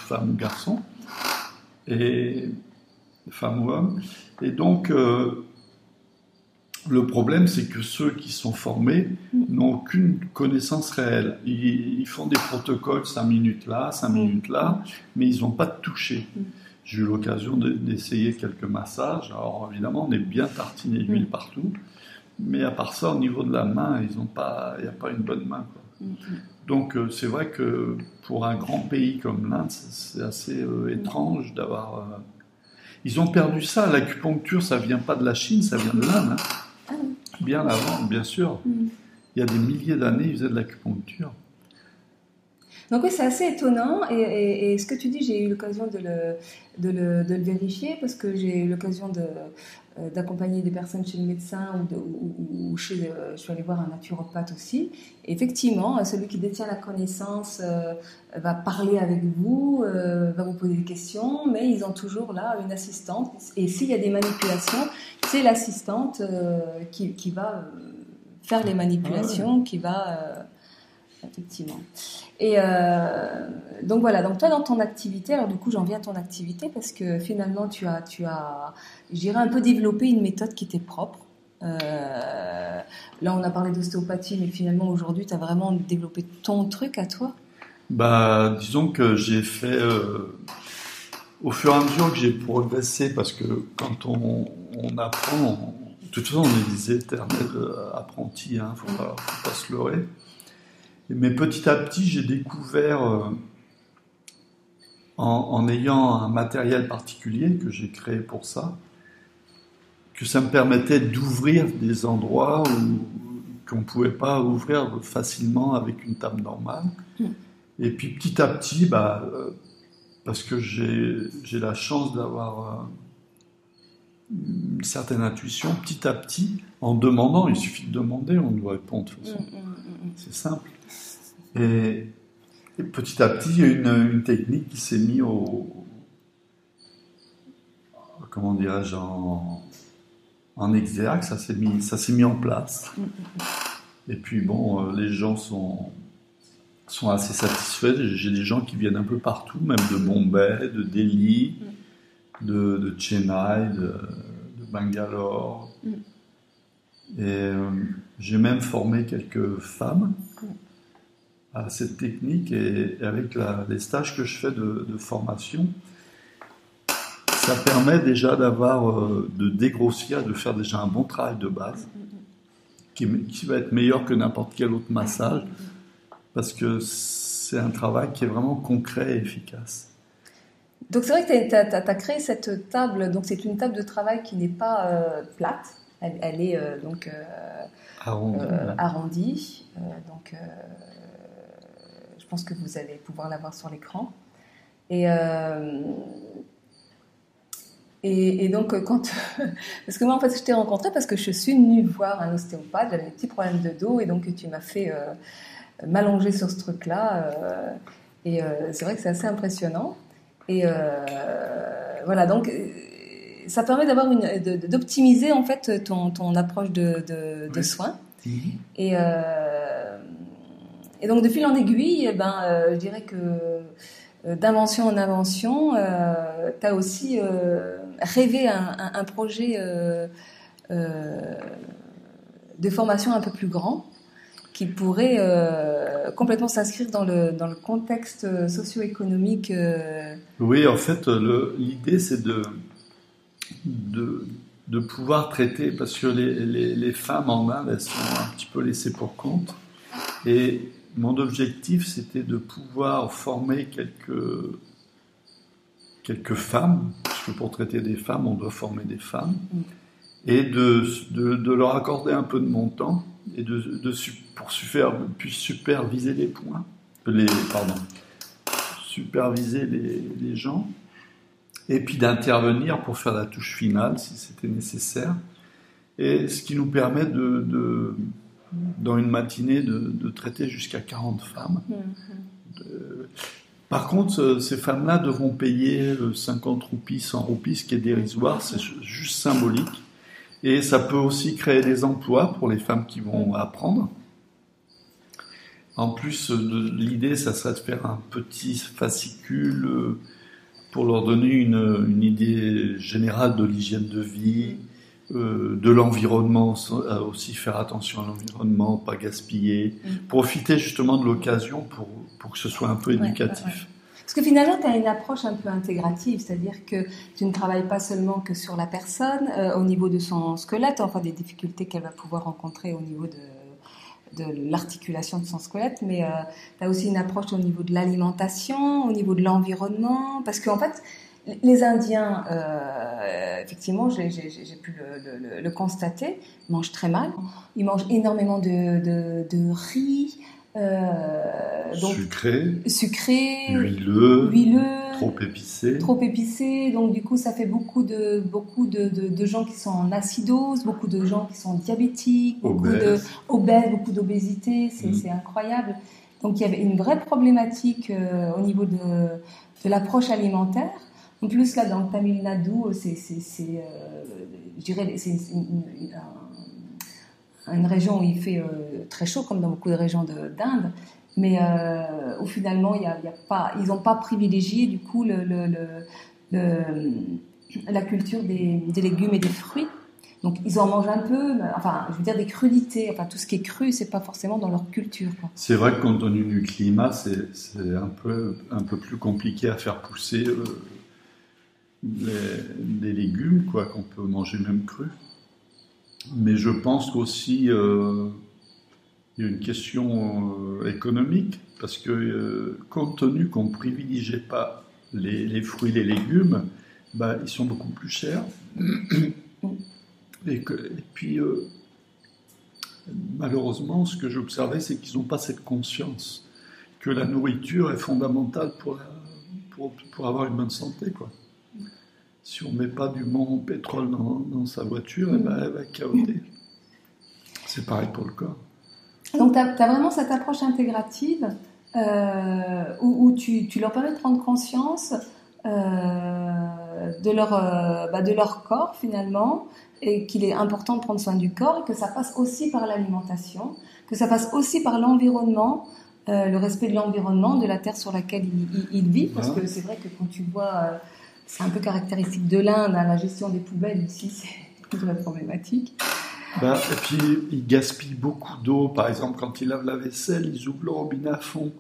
femme ou garçon, et femme ou homme. Et donc, euh, le problème, c'est que ceux qui sont formés n'ont aucune connaissance réelle. Ils, ils font des protocoles 5 minutes là, 5 Mm. minutes là, mais ils n'ont pas de toucher. J'ai eu l'occasion de- d'essayer quelques massages. Alors évidemment, on est bien tartiné d'huile partout, mais à part ça, au niveau de la main, ils ont pas, il n'y a pas une bonne main. quoi. Mm, Donc euh, c'est vrai que pour un grand pays comme l'Inde, c'est c'est assez euh, étrange d'avoir. euh, Ils ont perdu ça. L'acupuncture, ça vient pas de la Chine, ça vient de l'Inde. hein. Ah. Bien avant, bien sûr. Mm. Il y a des milliers d'années, ils faisaient de l'acupuncture. Donc oui, c'est assez étonnant. Et, et- et ce que tu dis, j'ai eu l'occasion de le, de, le, de le vérifier parce que j'ai eu l'occasion de, euh, d'accompagner des personnes chez le médecin ou, de- ou- ou chez, je suis allée voir un naturopathe aussi. Et effectivement, euh, celui qui détient la connaissance euh, va parler avec vous, euh, va vous poser des questions, mais ils ont toujours là une assistante. Et s'il y a des manipulations, c'est l'assistante euh, qui, qui va faire les manipulations, qui va... effectivement. Et euh, donc voilà, donc toi dans ton activité, alors du coup j'en viens à ton activité parce que finalement tu as, tu as, je dirais un peu développé une méthode qui t'est propre. Euh, là on a parlé d'ostéopathie, mais finalement aujourd'hui tu as vraiment développé ton truc à toi? Bah, disons que j'ai fait euh, au fur et à mesure que j'ai progressé, parce que quand on, apprend, on- de toute façon, on est des éternels apprentis, hein, faut pas, faut pas se leurrer. Mais petit à petit, j'ai découvert, euh, en, en ayant un matériel particulier que j'ai créé pour ça, que ça me permettait d'ouvrir des endroits où, qu'on ne pouvait pas ouvrir facilement avec une table normale. Mm. Et puis petit à petit, bah, euh, parce que j'ai j'ai la chance d'avoir euh, une certaine intuition, petit à petit, en demandant, il suffit de demander, on nous répond de toute façon. Mm, mm, mm, mm. C'est simple. Et, et petit à petit, il y a une, une technique qui s'est mise au. Comment dirais-je en, en exergue, ça s'est mis, ça s'est mis en place. Et puis bon, euh, les gens sont, sont assez satisfaits. J'ai des gens qui viennent un peu partout, même de Bombay, de Delhi, de, de Chennai, de, de Bangalore. Mm. Et euh, j'ai même formé quelques femmes Mm. À cette technique et, et avec la- les stages que je fais de, de formation, ça permet déjà d'avoir, euh, de dégrossir, de faire déjà un bon travail de base qui, qui va être meilleur que n'importe quel autre massage parce que c'est un travail qui est vraiment concret et efficace. Donc c'est vrai que tu as, créé cette table, donc c'est une table de travail qui n'est pas euh, plate, elle, est donc arrondie. donc, je pense que vous allez pouvoir la voir sur l'écran. Et et, donc, quand. <laughs> parce que moi, en fait, je t'ai rencontré parce que je suis venue voir un ostéopathe, j'avais des petits problèmes de dos, et donc tu m'as fait euh, m'allonger sur ce truc-là. Euh, et euh, c'est vrai que c'est assez impressionnant. Et voilà, donc ça permet d'avoir une, d'optimiser en fait ton, ton approche de, de, soins. Mhm. Et, et donc de fil en aiguille, eh ben, je dirais que d'invention en invention, tu as aussi rêver un, projet euh, euh, de formation un peu plus grand qui pourrait euh, complètement s'inscrire dans le, dans le contexte socio-économique. Oui, en fait, l'idée, c'est de, de, pouvoir traiter, parce que les, les, les, femmes en Inde, elles sont un petit peu laissées pour compte. Et mon objectif, c'était de pouvoir former quelques quelques femmes, parce que pour traiter des femmes, on doit former des femmes, et de, de, leur accorder un peu de mon temps, et de, de pour puis superviser les points, les, pardon, superviser les, les gens, et puis d'intervenir pour faire la touche finale si c'était nécessaire, et ce qui nous permet de dans une matinée de, traiter jusqu'à 40 femmes. Mm-hmm. Par contre, euh, ces femmes-là devront payer 50 euh, roupies, 100 roupies, ce qui est dérisoire, c'est juste symbolique. Et ça peut aussi créer des emplois pour les femmes qui vont apprendre. En plus, euh, l'idée, ça serait de faire un petit fascicule pour leur donner une, idée générale de l'hygiène de vie, de l'environnement, aussi faire attention à l'environnement, pas gaspiller, mm. profiter justement de l'occasion pour pour que ce soit un peu éducatif. Parce que finalement, tu as une approche un peu intégrative, c'est-à-dire que tu ne travailles pas seulement que sur la personne, euh, au niveau de son squelette, enfin des difficultés qu'elle va pouvoir rencontrer au niveau de, de l'articulation de son squelette, mais euh, tu as aussi une approche au niveau de l'alimentation, au niveau de l'environnement, parce qu'en fait, les Indiens, euh, effectivement, j'ai pu le, le, constater, mangent très mal. Ils mangent énormément de, de, de riz, euh, donc, sucré, sucré, huileux, huileux, trop épicé, trop épicé. Donc du coup, ça fait beaucoup de beaucoup de, de, gens qui sont en acidose, beaucoup de gens qui sont diabétiques, beaucoup de obèses, beaucoup d'obésité. C'est mm. incroyable. Donc il y avait une vraie problématique euh, au niveau de, de l'approche alimentaire. En plus là, dans le Tamil Nadu, c'est, euh, je dirais, c'est une région où il fait euh, très chaud, comme dans beaucoup de régions d'Inde, mais euh, où finalement, ils n'ont pas privilégié du coup la culture des, légumes et des fruits. Donc ils en mangent un peu, enfin je veux dire des crudités, enfin tout ce qui est cru, c'est pas forcément dans leur culture. C'est vrai que compte tenu du climat, c'est un peu, un peu plus compliqué à faire pousser des légumes, quoi, qu'on peut manger même cru. Mais je pense qu'aussi, euh, il y a une question euh, économique, parce que euh, compte tenu qu'on ne privilégiait pas les, les, fruits les légumes, bah, ils sont beaucoup plus chers. Et, que, et puis, malheureusement, ce que j'observais, c'est qu'ils n'ont pas cette conscience que la nourriture est fondamentale pour, pour, pour avoir une bonne santé. Quoi si on ne met pas du bon pétrole dans, sa voiture, eh ben, elle va caoter. C'est pareil pour le corps. Donc tu as, vraiment cette approche intégrative euh, où, tu, leur permets de prendre conscience euh, de, leur, euh, bah, de leur corps finalement et qu'il est important de prendre soin du corps et que ça passe aussi par l'alimentation, que ça passe aussi par l'environnement. le respect de l'environnement, de la terre sur laquelle ils il, vivent, parce que c'est vrai que quand tu vois c'est un peu caractéristique de l'Inde, hein, la gestion des poubelles ici, c'est très problématique. Bah, et puis, ils gaspillent beaucoup d'eau. Par exemple, quand ils lavent la vaisselle, ils ouvrent le robinet à fond.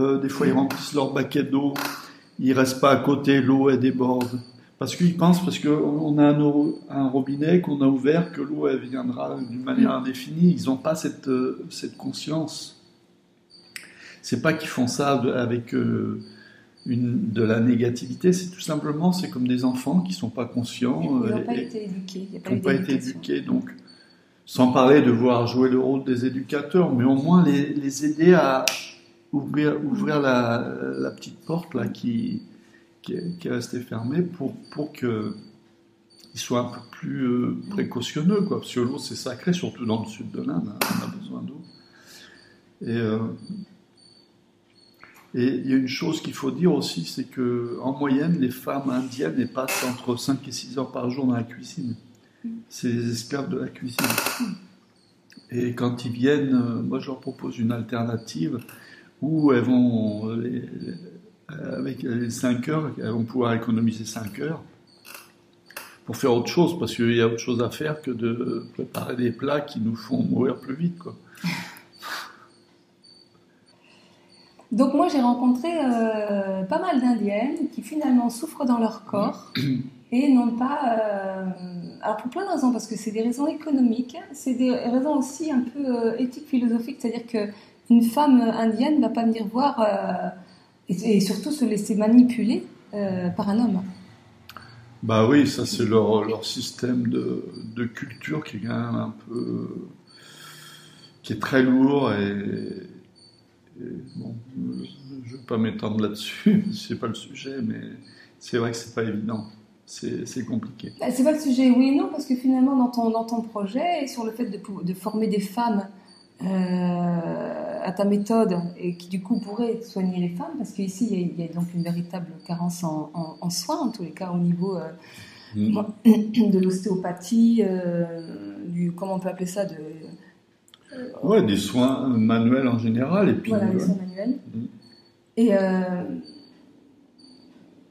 Euh, des fois, ils remplissent leur baquet d'eau. Ils restent pas à côté, l'eau, elle déborde. Parce qu'ils pensent, parce qu'on a un, un robinet qu'on a ouvert, que l'eau, elle viendra d'une manière indéfinie. Ils n'ont pas cette, euh, cette conscience. C'est pas qu'ils font ça avec... Euh, une, de la négativité, c'est tout simplement, c'est comme des enfants qui sont pas conscients. Ils n'ont euh, pas été éduqués. il y a qui pas eu n'ont pas été éduqués. Donc, sans parler de voir jouer le rôle des éducateurs, mais au moins les, les aider à ouvrir, ouvrir la, la petite porte là qui, qui, est, qui est restée fermée pour, pour que ils soient un peu plus euh, précautionneux, quoi. Parce que l'eau, c'est sacré, surtout dans le sud de l'Inde, hein, on a besoin d'eau. Et, euh, et il y a une chose qu'il faut dire aussi, c'est que en moyenne, les femmes indiennes passent entre 5 et 6 heures par jour dans la cuisine. C'est les esclaves de la cuisine. Et quand ils viennent, euh, moi je leur propose une alternative où elles vont, euh, avec les 5 heures, elles vont pouvoir économiser 5 heures pour faire autre chose, parce qu'il y a autre chose à faire que de préparer des plats qui nous font mourir plus vite. Quoi. Donc moi j'ai rencontré euh, pas mal d'Indiennes qui finalement souffrent dans leur corps <coughs> et n'ont pas... euh, alors pour plein de raisons, parce que c'est des raisons économiques, c'est des raisons aussi un peu euh, éthiques, philosophiques, c'est-à-dire qu'une femme indienne ne va pas venir voir euh, et, et surtout se laisser manipuler euh, par un homme. Bah oui, ça c'est leur, leur système de, de culture qui est quand même un peu. qui est très lourd et. Bon, je ne vais pas m'étendre là-dessus, <laughs> c'est pas le sujet, mais c'est vrai que c'est pas évident. C'est compliqué. Bah, C'est pas le sujet, oui et non, parce que finalement, dans ton, dans ton projet, et sur le fait de, de former des femmes euh, à ta méthode, et qui du coup pourraient soigner les femmes, parce qu'ici, il y, a- il y a donc une véritable carence en, en- en soins, en tous les cas, au niveau euh, Mm. <coughs> de l'ostéopathie, euh, du, comment on peut appeler ça, de, Ouais, des soins manuels en général, et puis. voilà, euh, soins manuels. Mm. Et, euh,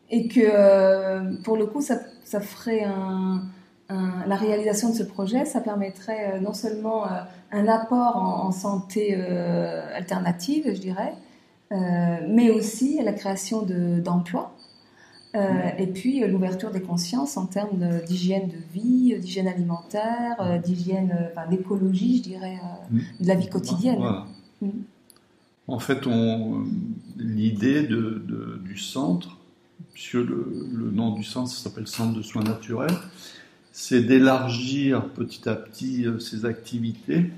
et que euh, pour le coup, ça, ça ferait un, un- la réalisation de ce projet, ça permettrait non seulement un apport en, en santé alternative, je dirais, mais aussi la création de- d'emplois. Euh, et puis euh, l'ouverture des consciences en termes d'hygiène de vie, euh, d'hygiène alimentaire, d'hygiène, enfin, d'écologie, je dirais, euh, de la vie quotidienne. Voilà. Mm. En fait, l'idée de, de- du centre, puisque le, le nom du centre s'appelle Centre de soins naturels, c'est d'élargir petit à petit ces activités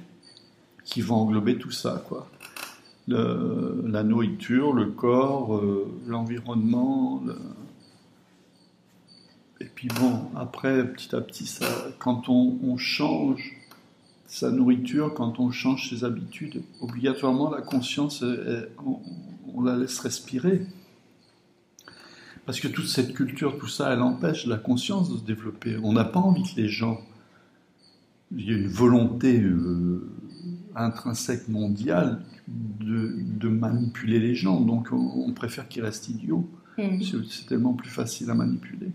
qui vont englober tout ça, quoi. Le- la nourriture, le corps, l'environnement. le- Et puis bon, après, petit à petit, ça, quand on, on change sa nourriture, quand on change ses habitudes, obligatoirement la conscience, on, on la laisse respirer. Parce que toute cette culture, tout ça, elle empêche la conscience de se développer. On n'a pas envie que les gens... Il y a une volonté euh, intrinsèque mondiale de, de manipuler les gens, donc on, on préfère qu'ils restent idiots. Mm. C'est c'est tellement plus facile à manipuler.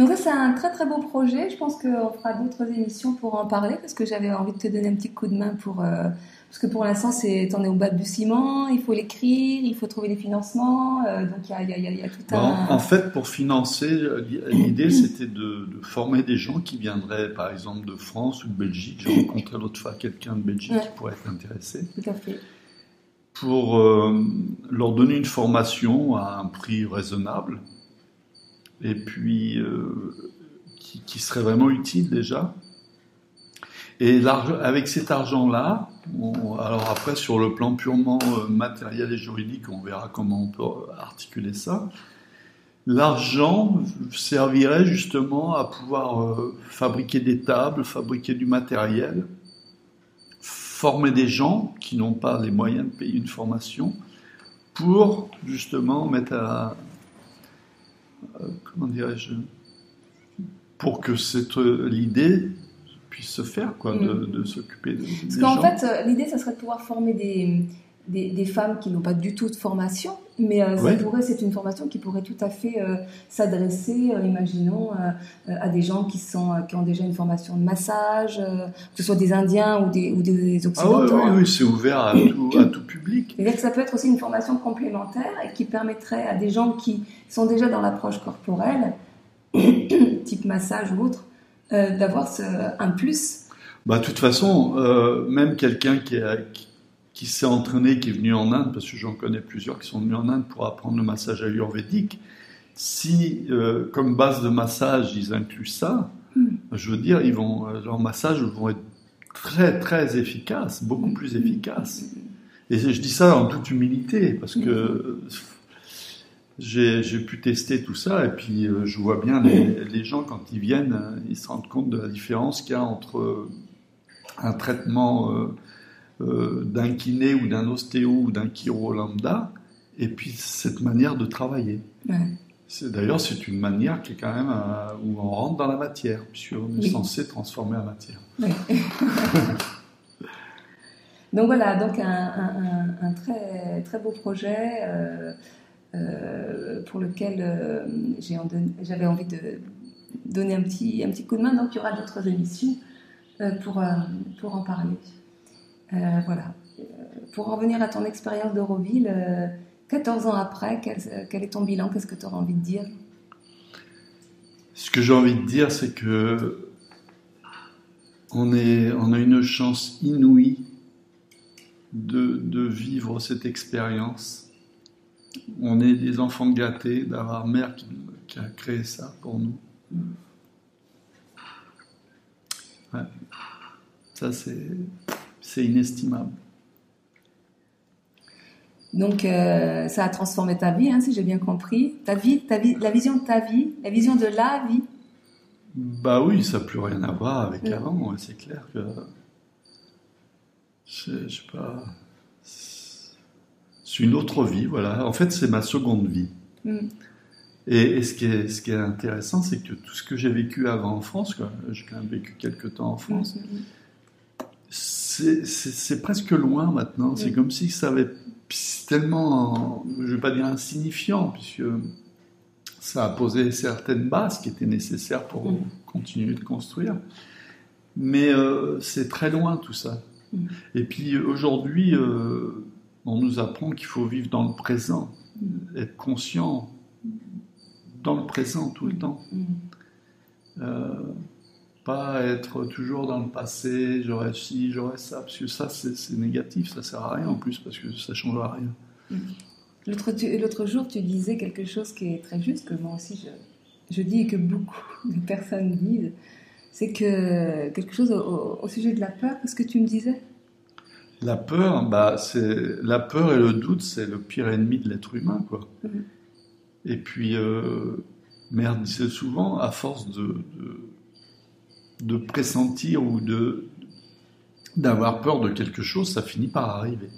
Donc ça, c'est un très très beau projet. Je pense qu'on fera d'autres émissions pour en parler parce que j'avais envie de te donner un petit coup de main pour... euh, parce que pour l'instant, c'est t'en es au bas du ciment, il faut l'écrire, il faut trouver les financements. euh, donc il y a, y y y tout Bon, un... en fait, pour financer, euh, l'idée c'était de, de former des gens qui viendraient, par exemple, de France ou de Belgique. J'ai rencontré l'autre fois quelqu'un de Belgique Ouais. qui pourrait être intéressé. Tout à fait. Pour euh, leur donner une formation à un prix raisonnable et puis euh, qui, serait vraiment utile déjà. Et avec cet argent-là, alors après sur le plan purement euh, matériel et juridique, on verra comment on peut articuler ça. L'argent servirait justement à pouvoir euh, fabriquer des tables, fabriquer du matériel, former des gens qui n'ont pas les moyens de payer une formation pour justement mettre à comment dirais-je pour que cette euh, l'idée puisse se faire quoi de, Mm. de s'occuper de, Parce qu'en fait, euh, l'idée, ça serait de pouvoir former des, des, des femmes qui n'ont pas du tout de formation, mais euh, ça Oui. pourrait, c'est une formation qui pourrait tout à fait euh, s'adresser, euh, imaginons, euh, à des gens qui, sont, qui ont déjà une formation de massage, que ce soit des Indiens ou des, ou des ah Occidentaux. oui, oui, c'est ouvert à tout, à tout public C'est-à-dire que ça peut être aussi une formation complémentaire et qui permettrait à des gens qui sont déjà dans l'approche corporelle, <coughs> type massage ou autre, d'avoir un plus. Bah, de toute façon, même quelqu'un qui, a- qui, qui s'est entraîné, qui est venu en Inde, parce que j'en connais plusieurs qui sont venus en Inde pour apprendre le massage ayurvédique, si euh, comme base de massage ils incluent ça, mm. je veux dire, ils vont, euh, leurs massages vont être très très efficaces, beaucoup plus efficaces. Et je dis ça en toute humilité, parce que j'ai pu tester tout ça, et puis euh, je vois bien les, les, gens, quand ils viennent, ils se rendent compte de la différence qu'il y a entre un traitement euh, euh, d'un kiné ou d'un ostéo ou d'un chiro lambda, et puis cette manière de travailler. D'ailleurs, c'est une manière qui est quand même où on rentre dans la matière, puisqu'on est censé transformer la matière. <laughs> donc voilà, donc un, très, très beau projet euh, pour lequel j'avais envie de donner un petit, un petit coup de main. Donc il y aura d'autres émissions euh, pour, euh, pour en parler. Euh, voilà. Pour revenir à ton expérience d'Euroville, 14 ans après, quel, est ton bilan? Qu'est-ce que tu auras envie de dire? Ce que j'ai envie de dire, c'est que on, est, on a une chance inouïe de, de vivre cette expérience. On est des enfants gâtés d'avoir mère qui, qui, a créé ça pour nous. Mm. Ça, c'est inestimable. Donc, euh, ça a transformé ta vie, hein, si j'ai bien compris. Ta vie, ta vie, la vision de ta vie, la vision de la vie. Bah oui, ça n'a plus rien à voir avec avant. C'est clair que. Je, sais pas. C'est une autre vie, voilà. En fait, c'est ma seconde vie. Mm. Et, ce, qui est, ce, qui est, intéressant, c'est que tout ce que j'ai vécu avant en France, j'ai quand même vécu quelques temps en France, c'est presque loin maintenant. C'est comme si ça avait tellement, je ne vais pas dire insignifiant, puisque ça a posé certaines bases qui étaient nécessaires pour continuer de construire. Mais euh, c'est très loin tout ça. Et puis aujourd'hui, euh, on nous apprend qu'il faut vivre dans le présent, être conscient dans le présent tout le temps. Mm. Euh, pas être toujours dans le passé, j'aurais ci, j'aurais ça, parce que ça c'est négatif, ça sert à rien en plus, parce que ça changera rien. Mm. L'autre jour, tu disais quelque chose qui est très juste, que moi aussi je, je dis et que beaucoup de personnes disent, c'est que quelque chose au, sujet de la peur, qu'est-ce que tu me disais? La peur, bah, c'est la peur et le doute, c'est le pire ennemi de l'être humain, quoi. Mm. Et puis, euh, Mère disait souvent, à force de, de, pressentir ou de d'avoir peur de quelque chose, ça finit par arriver.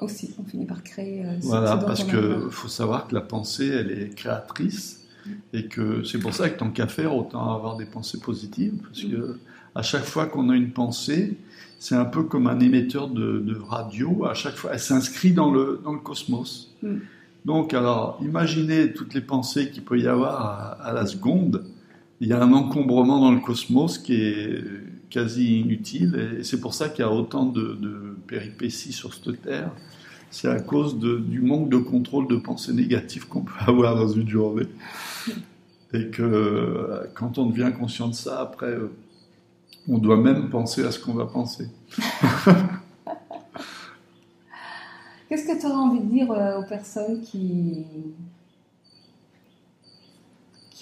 Aussi, on finit par créer. Euh, voilà, parce que faut savoir que la pensée, elle est créatrice et que c'est pour ça que tant qu'à faire, autant avoir des pensées positives, parce que à chaque fois qu'on a une pensée, c'est un peu comme un émetteur de, radio. À chaque fois, elle s'inscrit dans le dans le cosmos. Mm. Donc, alors, imaginez toutes les pensées qu'il peut y avoir à, la seconde. Il y a un encombrement dans le cosmos qui est quasi inutile, et c'est pour ça qu'il y a autant de, péripéties sur cette Terre. C'est à cause du manque de contrôle de pensées négatives qu'on peut <laughs> avoir dans une journée. Et que quand on devient conscient de ça, après, on doit même penser à ce qu'on va penser. <laughs> Qu'est-ce que tu aurais envie de dire euh, aux personnes qui,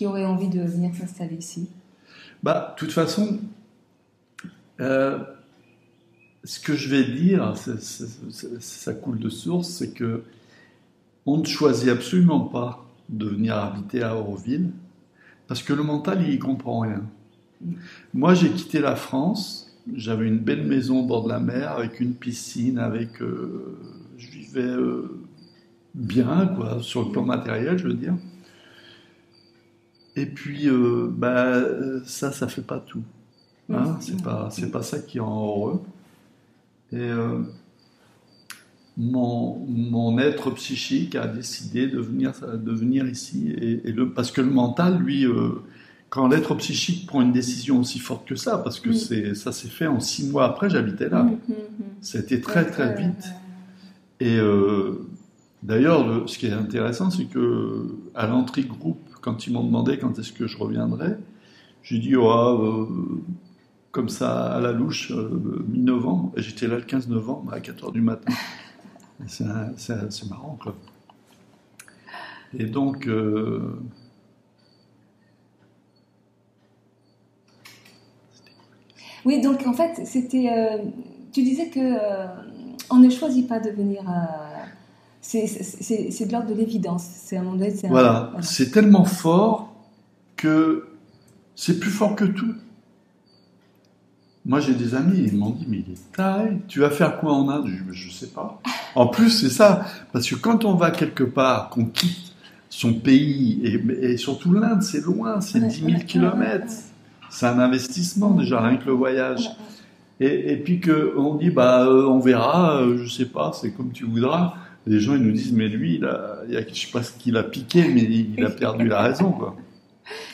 qui auraient envie de venir s'installer ici Bah, de toute façon, euh, ce que je vais dire, ça coule de source, c'est que on ne choisit absolument pas de venir habiter à Auroville parce que le mental, il y comprend rien. Mm. Moi, j'ai quitté la France. J'avais une belle maison au bord de la mer avec une piscine, avec euh, je vivais euh, bien, quoi, sur le plan matériel, je veux dire. Et puis, euh, bah, ça, ça fait pas tout. Hein, c'est pas, c'est pas ça qui rend heureux. Et euh, mon, mon, être psychique a décidé de venir, de venir ici. Et, le, parce que le mental, lui, quand l'être psychique prend une décision aussi forte que ça, parce que c'est, ça s'est fait en six mois après, j'habitais là. C'était très, très vite. Et euh, d'ailleurs, ce qui est intéressant, c'est que à l'entrée groupe, quand ils m'ont demandé quand est-ce que je reviendrais, j'ai dit oh, comme ça à la louche, euh, mi-novembre. J'étais là le 15 novembre à 4h du matin. C'est marrant, quoi. Et donc, euh, Oui, donc en fait, c'était. euh, tu disais que on ne choisit pas de venir. à- c'est- de l'ordre de l'évidence. C'est un un- Voilà, voilà. c'est tellement fort que c'est plus fort que tout. Moi, j'ai des amis, ils m'ont dit, mais il est taré, tu vas faire quoi en Inde? Je ne sais pas. En plus, c'est ça, parce que quand on va quelque part, qu'on quitte son pays, et, et surtout l'Inde, c'est loin, c'est Ouais, 10 000 ouais, kilomètres. ouais. C'est un investissement déjà, rien que le voyage. Et, et puis que on dit bah euh, on verra, euh, je sais pas, c'est comme tu voudras. Les gens ils nous disent mais lui il a, il a je sais pas ce qu'il a piqué mais il a perdu la raison quoi.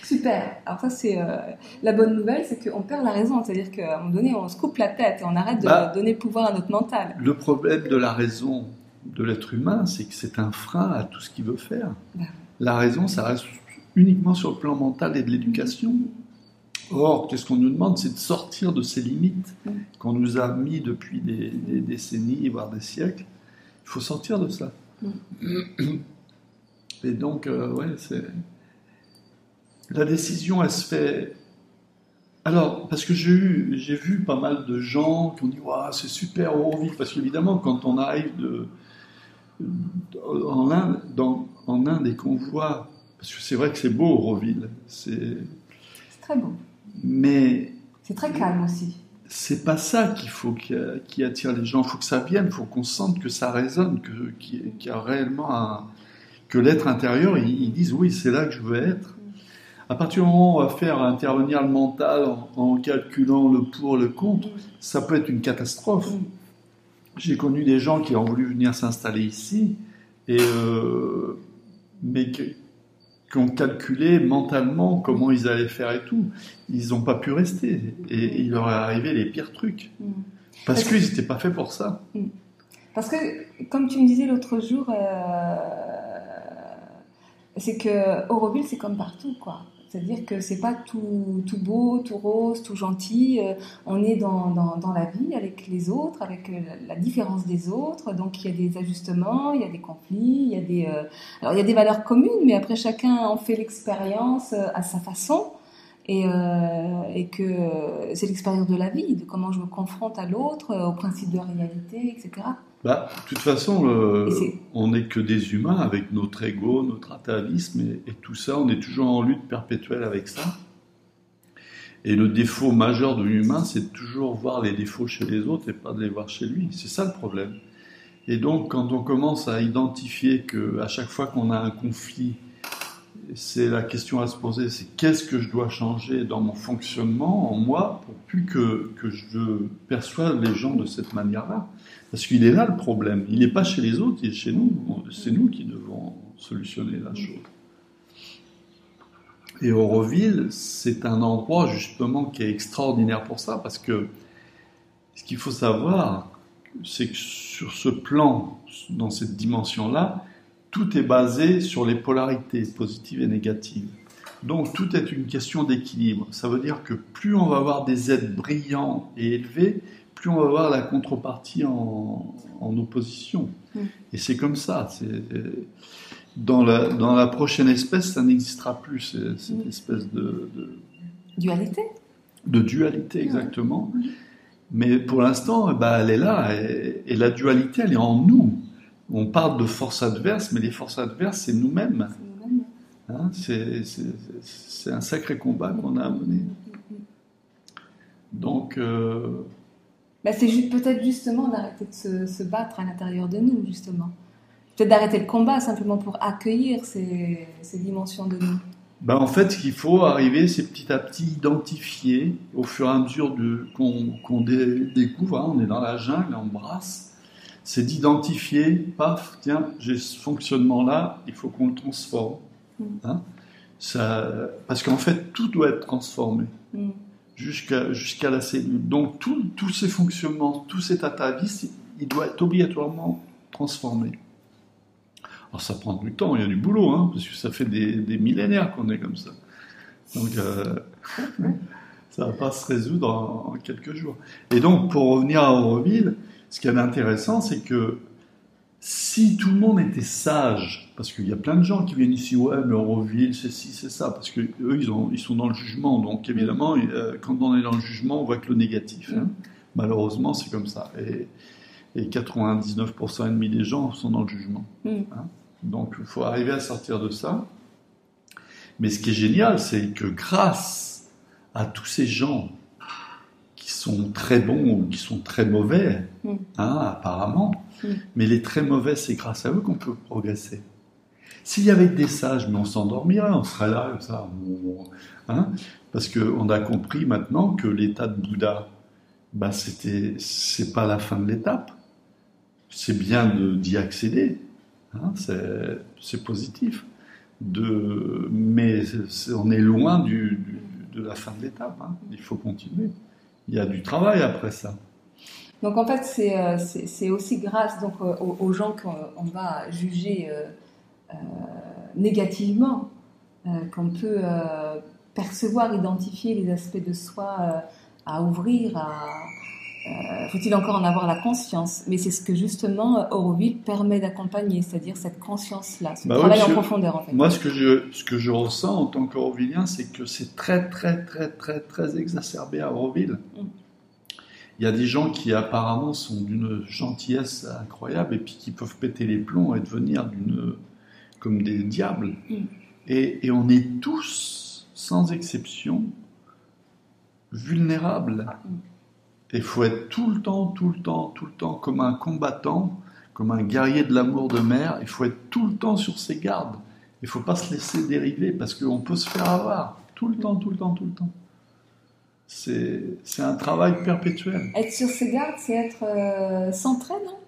Super. Alors ça, c'est euh, la bonne nouvelle, c'est qu'on perd la raison. C'est-à-dire qu'à un moment donné, on se coupe la tête et on arrête de Bah. donner pouvoir à notre mental. Le problème de la raison de l'être humain c'est que c'est un frein à tout ce qu'il veut faire. Bah. La raison ça reste uniquement sur le plan mental et de l'éducation. Or, qu'est-ce qu'on nous demande C'est de sortir de ces limites Mm. qu'on nous a mis depuis des, des décennies, voire des siècles. Il faut sortir de ça. Et donc, euh, ouais, c'est. La décision, elle se fait. Alors, parce que j'ai eu, j'ai vu pas mal de gens qui ont dit Waouh, c'est super Auroville. Parce qu'évidemment, quand on arrive de, en, Inde, dans, en Inde et qu'on voit. Parce que c'est vrai que c'est beau Auroville. C'est, C'est très beau. mais C'est très calme aussi. C'est pas ça qu'il faut qui, qui attire les gens. Il faut que ça vienne, il faut qu'on sente que ça résonne, que, qu'il y a réellement un, que l'être intérieur, ils, ils disent oui, c'est là que je veux être. À partir du moment où on va faire intervenir le mental en, calculant le pour, le contre, ça peut être une catastrophe. J'ai connu des gens qui ont voulu venir s'installer ici, et, euh, mais que- qui ont calculé mentalement comment ils allaient faire et tout. Ils n'ont pas pu rester. Et il leur est arrivé les pires trucs. Mm. Parce qu'ils n'étaient pas faits pour ça. Parce que, comme tu me disais l'autre jour, euh, c'est que Auroville, c'est comme partout, quoi. C'est-à-dire que c'est pas tout, tout beau, tout rose, tout gentil. Euh, on est dans, dans, la vie avec les autres, avec euh, la différence des autres. Donc il y a des ajustements, il y a des conflits, il y a des. euh, Alors il y a des valeurs communes, mais après chacun en fait l'expérience à sa façon. Et, et que c'est l'expérience de la vie, de comment je me confronte à l'autre, au principe de réalité, etc. Bah, de toute façon, le- on n'est que des humains avec notre ego, notre atavisme et, et tout ça. On est toujours en lutte perpétuelle avec ça. Et le défaut majeur de l'humain, c'est de toujours voir les défauts chez les autres et pas de les voir chez lui. C'est ça le problème. Et donc, quand on commence à identifier que à chaque fois qu'on a un conflit, c'est la question à se poser, c'est qu'est-ce que je dois changer dans mon fonctionnement, en moi, pour plus que, je perçoive les gens de cette manière-là? Parce qu'il est là le problème. Il n'est pas chez les autres, il est chez nous. C'est nous qui devons solutionner la chose. Et Auroville, c'est un endroit justement qui est extraordinaire pour ça, parce que ce qu'il faut savoir, c'est que sur ce plan, dans cette dimension-là, tout est basé sur les polarités positives et négatives. Donc tout est une question d'équilibre. Ça veut dire que plus on va avoir des êtres brillants et élevés, plus on va avoir la contrepartie en, en opposition. Mm. Et c'est comme ça. c'est- Dans la, dans la prochaine espèce, ça n'existera plus, c'est- cette Mm. espèce de, de, Dualité? de dualité exactement. Mais pour l'instant, eh ben, elle est là. Et, et la dualité, elle est en nous. On parle de forces adverses, mais les forces adverses, c'est nous-mêmes. C'est. Hein, c'est, un sacré combat qu'on a à mener. Donc, euh, Bah, c'est peut-être justement d'arrêter de se, se battre à l'intérieur de nous, justement. Peut-être d'arrêter le combat simplement pour accueillir ces, ces dimensions de nous. ben, en fait, ce qu'il faut arriver, c'est petit à petit identifier au fur et à mesure qu'on, qu'on dé- découvre. hein, on est dans la jungle, on brasse. C'est d'identifier, paf, tiens, j'ai ce fonctionnement-là, il faut qu'on le transforme. Mm. Hein, ça, parce qu'en fait, tout doit être transformé. Mm. jusqu'à la cellule. Donc tous ces fonctionnements, tout cet atavisme, il doit être obligatoirement transformé. Alors ça prend du temps, il y a du boulot, hein, parce que ça fait des, des millénaires qu'on est comme ça. Donc euh, <laughs> ça va pas se résoudre en, quelques jours. Et donc, pour revenir à Auroville, ce qui est intéressant, c'est que si tout le monde était sage, parce qu'il y a plein de gens qui viennent ici, ouais, mais Auroville, c'est ci, c'est ça, parce que eux, ils, ont, ils sont dans le jugement. Donc, évidemment, euh, quand on est dans le jugement, on voit que le négatif. Hein. Malheureusement, c'est comme ça. Et, et 99% et demi des gens sont dans le jugement. Mm. Hein. Donc, il faut arriver à sortir de ça. Mais ce qui est génial, c'est que grâce à tous ces gens sont très bons ou qui sont très mauvais, mm. hein, apparemment, mm. mais les très mauvais, c'est grâce à eux qu'on peut progresser. S'il y avait des sages, mais on s'endormirait, on serait là comme ça. Hein, parce qu'on a compris maintenant que l'état de Bouddha, bah c'était, c'est pas la fin de l'étape. C'est bien d'y accéder. Hein, c'est positif de, mais on est loin du, de la fin de l'étape. Hein. Il faut continuer. Il y a du travail après ça. Donc en fait, c'est euh, aussi grâce donc, euh, aux, gens qu'on va juger euh, négativement qu'on peut percevoir, identifier les aspects de soi à ouvrir, à, euh, faut-il encore en avoir la conscience? Mais c'est ce que justement Auroville permet d'accompagner, c'est-à-dire cette conscience-là, ce bah travail en profondeur en fait. Moi, ce que je, ce que je ressens en tant qu'Aurovillien, c'est que c'est très, très, très, très, très exacerbé à Auroville. Mm. Il y a des gens qui apparemment sont d'une gentillesse incroyable et puis qui peuvent péter les plombs et devenir d'une, comme des diables. Mm. Et, et on est tous, sans exception, vulnérables. Mm. Il faut être tout le temps, tout le temps, tout le temps comme un combattant, comme un guerrier de l'amour de mer. Il faut être tout le temps sur ses gardes. Il ne faut pas se laisser dériver parce qu'on peut se faire avoir tout le temps, tout le temps, tout le temps. C'est un travail perpétuel. Être sur ses gardes, c'est être euh, centré, non?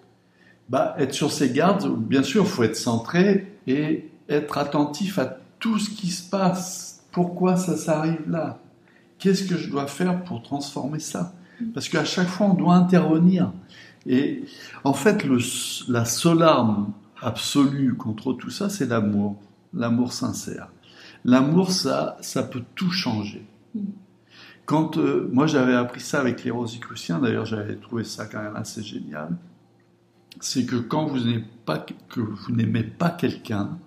Bah, Être sur ses gardes, bien sûr, il faut être centré et être attentif à tout ce qui se passe. Pourquoi ça s'arrive là? Qu'est-ce que je dois faire pour transformer ça? Parce qu'à chaque fois, on doit intervenir. Et en fait, la seule arme absolue contre tout ça, c'est l'amour, l'amour sincère. L'amour, ça, ça peut tout changer. Quand euh, moi j'avais appris ça avec les Rosicruciens, d'ailleurs j'avais trouvé ça quand même assez génial, c'est que quand vous n'aimez pas, que vous pas quelqu'un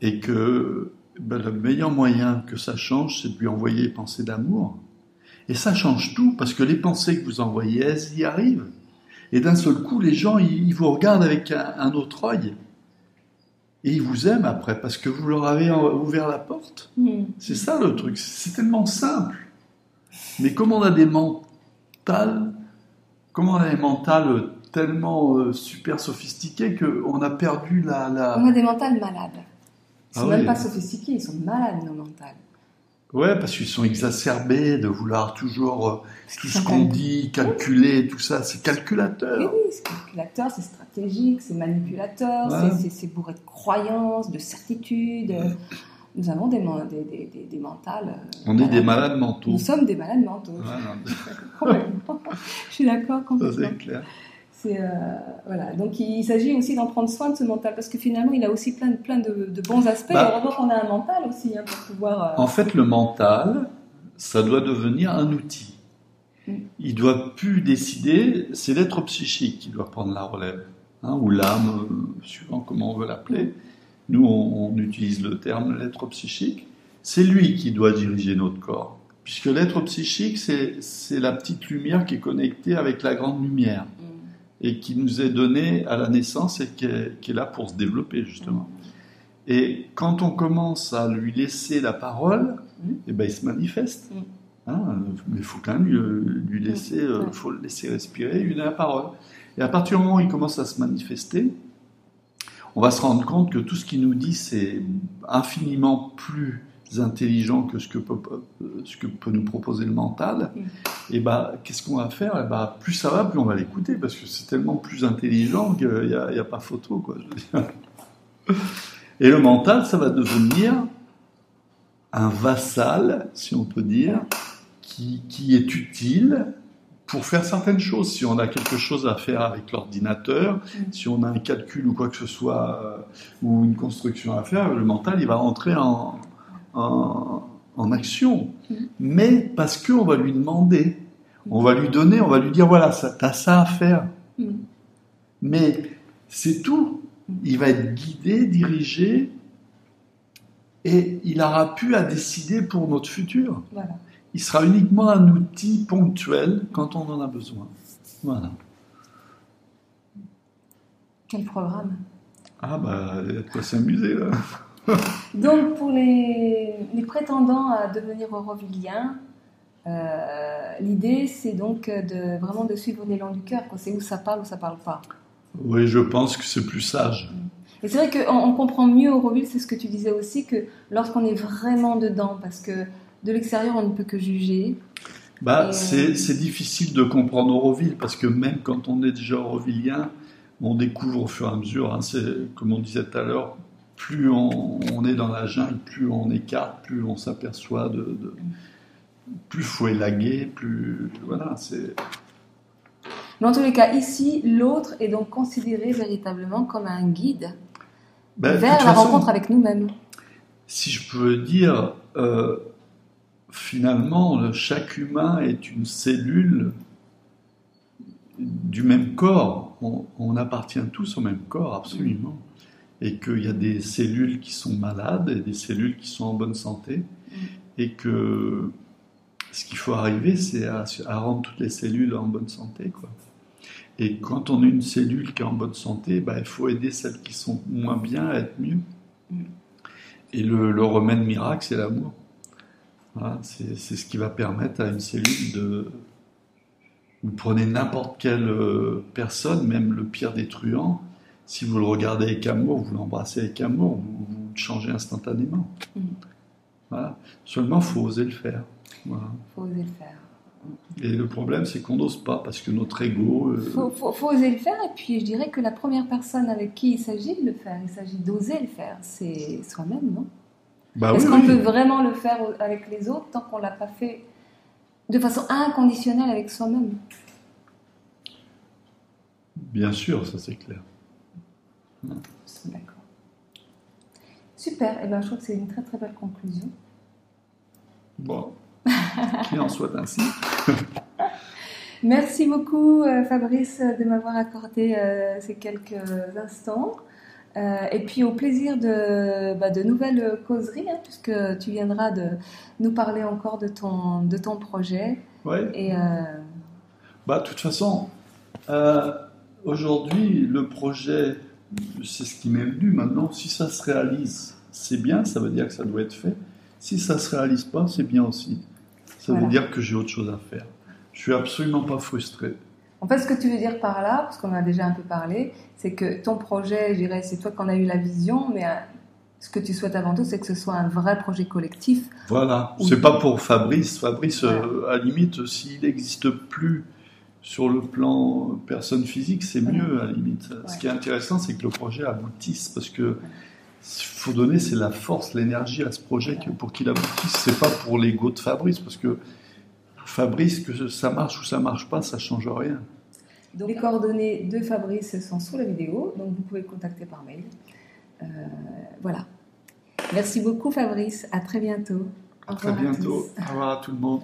et que ben, le meilleur moyen que ça change, c'est de lui envoyer des pensées d'amour. Et ça change tout, parce que les pensées que vous envoyez, elles y arrivent. Et d'un seul coup, les gens, ils vous regardent avec un, autre œil. Et ils vous aiment après, parce que vous leur avez ouvert la porte. Mm. C'est ça le truc. C'est tellement simple. Mais comme on a des mentales, comment on a des mentales tellement euh, super sophistiquées qu'on a perdu la, la, On a des mentales malades. Ils sont ah même pas sophistiqués, ils sont malades, nos mentales. Ouais, parce qu'ils sont exacerbés de vouloir toujours euh, tout ce qu'on dit, calculer, tout ça. C'est calculateur. Oui, oui c'est calculateur, c'est stratégique, c'est manipulateur, c'est bourré de croyances, de certitudes. Nous avons des, des, des, des mentales. Euh, On est des malades mentaux. Nous sommes des malades mentaux. <laughs> Je suis d'accord complètement. Ça, c'est clair. Euh, voilà. Donc il s'agit aussi d'en prendre soin de ce mental parce que finalement il a aussi plein, de, plein de, bons aspects. Bah, on qu'on a un mental aussi hein, pour pouvoir. Euh, en fait, le mental, ça doit devenir un outil. Mm. Il doit plus décider, c'est l'être psychique qui doit prendre la relève, hein, ou l'âme, euh, suivant comment on veut l'appeler. Nous, on, on, utilise le terme l'être psychique. C'est lui qui doit diriger notre corps, puisque l'être psychique, c'est la petite lumière qui est connectée avec la grande lumière et qui nous est donné à la naissance et qui est, là pour se développer justement. Et quand on commence à lui laisser la parole, mm. et eh ben, il se manifeste. Mm. Hein, mais il faut quand même lui, laisser, euh, faut le laisser respirer, lui donner la parole. Et à partir du moment où il commence à se manifester, on va se rendre compte que tout ce qu'il nous dit, c'est infiniment plus intelligent que ce que peut, ce que peut nous proposer le mental, et bah, qu'est-ce qu'on va faire? Et bah, Plus ça va, plus on va l'écouter, parce que c'est tellement plus intelligent qu'il n'y a, a, pas photo. Quoi, Et le mental, ça va devenir un vassal, si on peut dire, qui, qui est utile pour faire certaines choses. Si on a quelque chose à faire avec l'ordinateur, si on a un calcul ou quoi que ce soit, euh, ou une construction à faire, le mental, il va rentrer en, en, en action, mais parce qu'on va lui demander, on va lui donner, on va lui dire voilà, tu as ça à faire. Mais c'est tout. Il va être guidé, dirigé, et il aura pu à décider pour notre futur. Il sera uniquement un outil ponctuel quand on en a besoin. Voilà. Quel programme? Ah bah, il y a de quoi s'amuser là. <laughs> Donc pour les, prétendants à devenir euroviliens, euh, l'idée c'est donc de vraiment de suivre l'élan du cœur, c'est où ça parle ou ça parle pas. Oui, je pense que c'est plus sage. Et c'est vrai qu'on on comprend mieux Euroville, c'est ce que tu disais aussi, que lorsqu'on est vraiment dedans, parce que de l'extérieur on ne peut que juger. Bah, c'est difficile de comprendre Euroville, parce que même quand on est déjà Eurovillien, on découvre au fur et à mesure, hein, comme on disait tout à l'heure, plus on, est dans la jungle, plus on écarte, plus on s'aperçoit de, de, plus faut élaguer, plus voilà, c'est. Dans tous les cas, ici, l'autre est donc considéré véritablement comme un guide ben, vers la rencontre avec nous-mêmes. Si je peux dire, euh, finalement, chaque humain est une cellule du même corps. On, appartient tous au même corps, absolument. Et qu'il y a des cellules qui sont malades et des cellules qui sont en bonne santé. Et que ce qu'il faut arriver, c'est à, rendre toutes les cellules en bonne santé. Quoi. Et quand on a une cellule qui est en bonne santé, bah, il faut aider celles qui sont moins bien à être mieux. Et le, le remède miracle, c'est l'amour. Voilà, c'est ce qui va permettre à une cellule de, vous prenez n'importe quelle euh, personne, même le pire des truands, si vous le regardez avec amour, vous l'embrassez avec amour, vous, vous changez instantanément. Mm. Voilà. Seulement, il faut oser le faire. Il faut oser le faire. Et le problème, c'est qu'on n'ose pas, parce que notre ego... Il euh, faut, oser le faire, et puis je dirais que la première personne avec qui il s'agit de le faire, il s'agit d'oser le faire, c'est soi-même, non? Bah Est-ce qu'on peut vraiment le faire avec les autres tant qu'on ne l'a pas fait de façon inconditionnelle avec soi-même? Bien sûr, ça c'est clair. D'accord. Super, et eh ben, je trouve que c'est une très très belle conclusion. Bon, qu'il en soit ainsi. <laughs> Merci beaucoup euh, Fabrice de m'avoir accordé euh, ces quelques instants. Euh, et puis au plaisir de, bah, de nouvelles causeries, hein, puisque tu viendras de nous parler encore de ton, de ton projet. Oui. Et, euh, bah, de toute façon, aujourd'hui, le projet, c'est ce qui m'est venu maintenant. Si ça se réalise, c'est bien, ça veut dire que ça doit être fait. Si ça se réalise pas, c'est bien aussi. Ça veut dire que j'ai autre chose à faire. Je suis absolument pas frustré. En fait, ce que tu veux dire par là, parce qu'on a déjà un peu parlé, c'est que ton projet, je dirais, c'est toi qui en as eu la vision, mais euh, ce que tu souhaites avant tout, c'est que ce soit un vrai projet collectif. Voilà, c'est pas pour Fabrice. Fabrice, euh, à la limite, s'il n'existe plus sur le plan personne physique, c'est mieux à la limite. Ce qui est intéressant, c'est que le projet aboutisse, parce que faut donner, c'est la force, l'énergie à ce projet pour qu'il aboutisse. C'est pas pour l'ego de Fabrice, parce que Fabrice, que ça marche ou ça marche pas, ça change rien. Donc, les coordonnées de Fabrice sont sous la vidéo, donc vous pouvez le contacter par mail. Euh, voilà. Merci beaucoup Fabrice, à très bientôt. à très bientôt. Au revoir à tout le monde.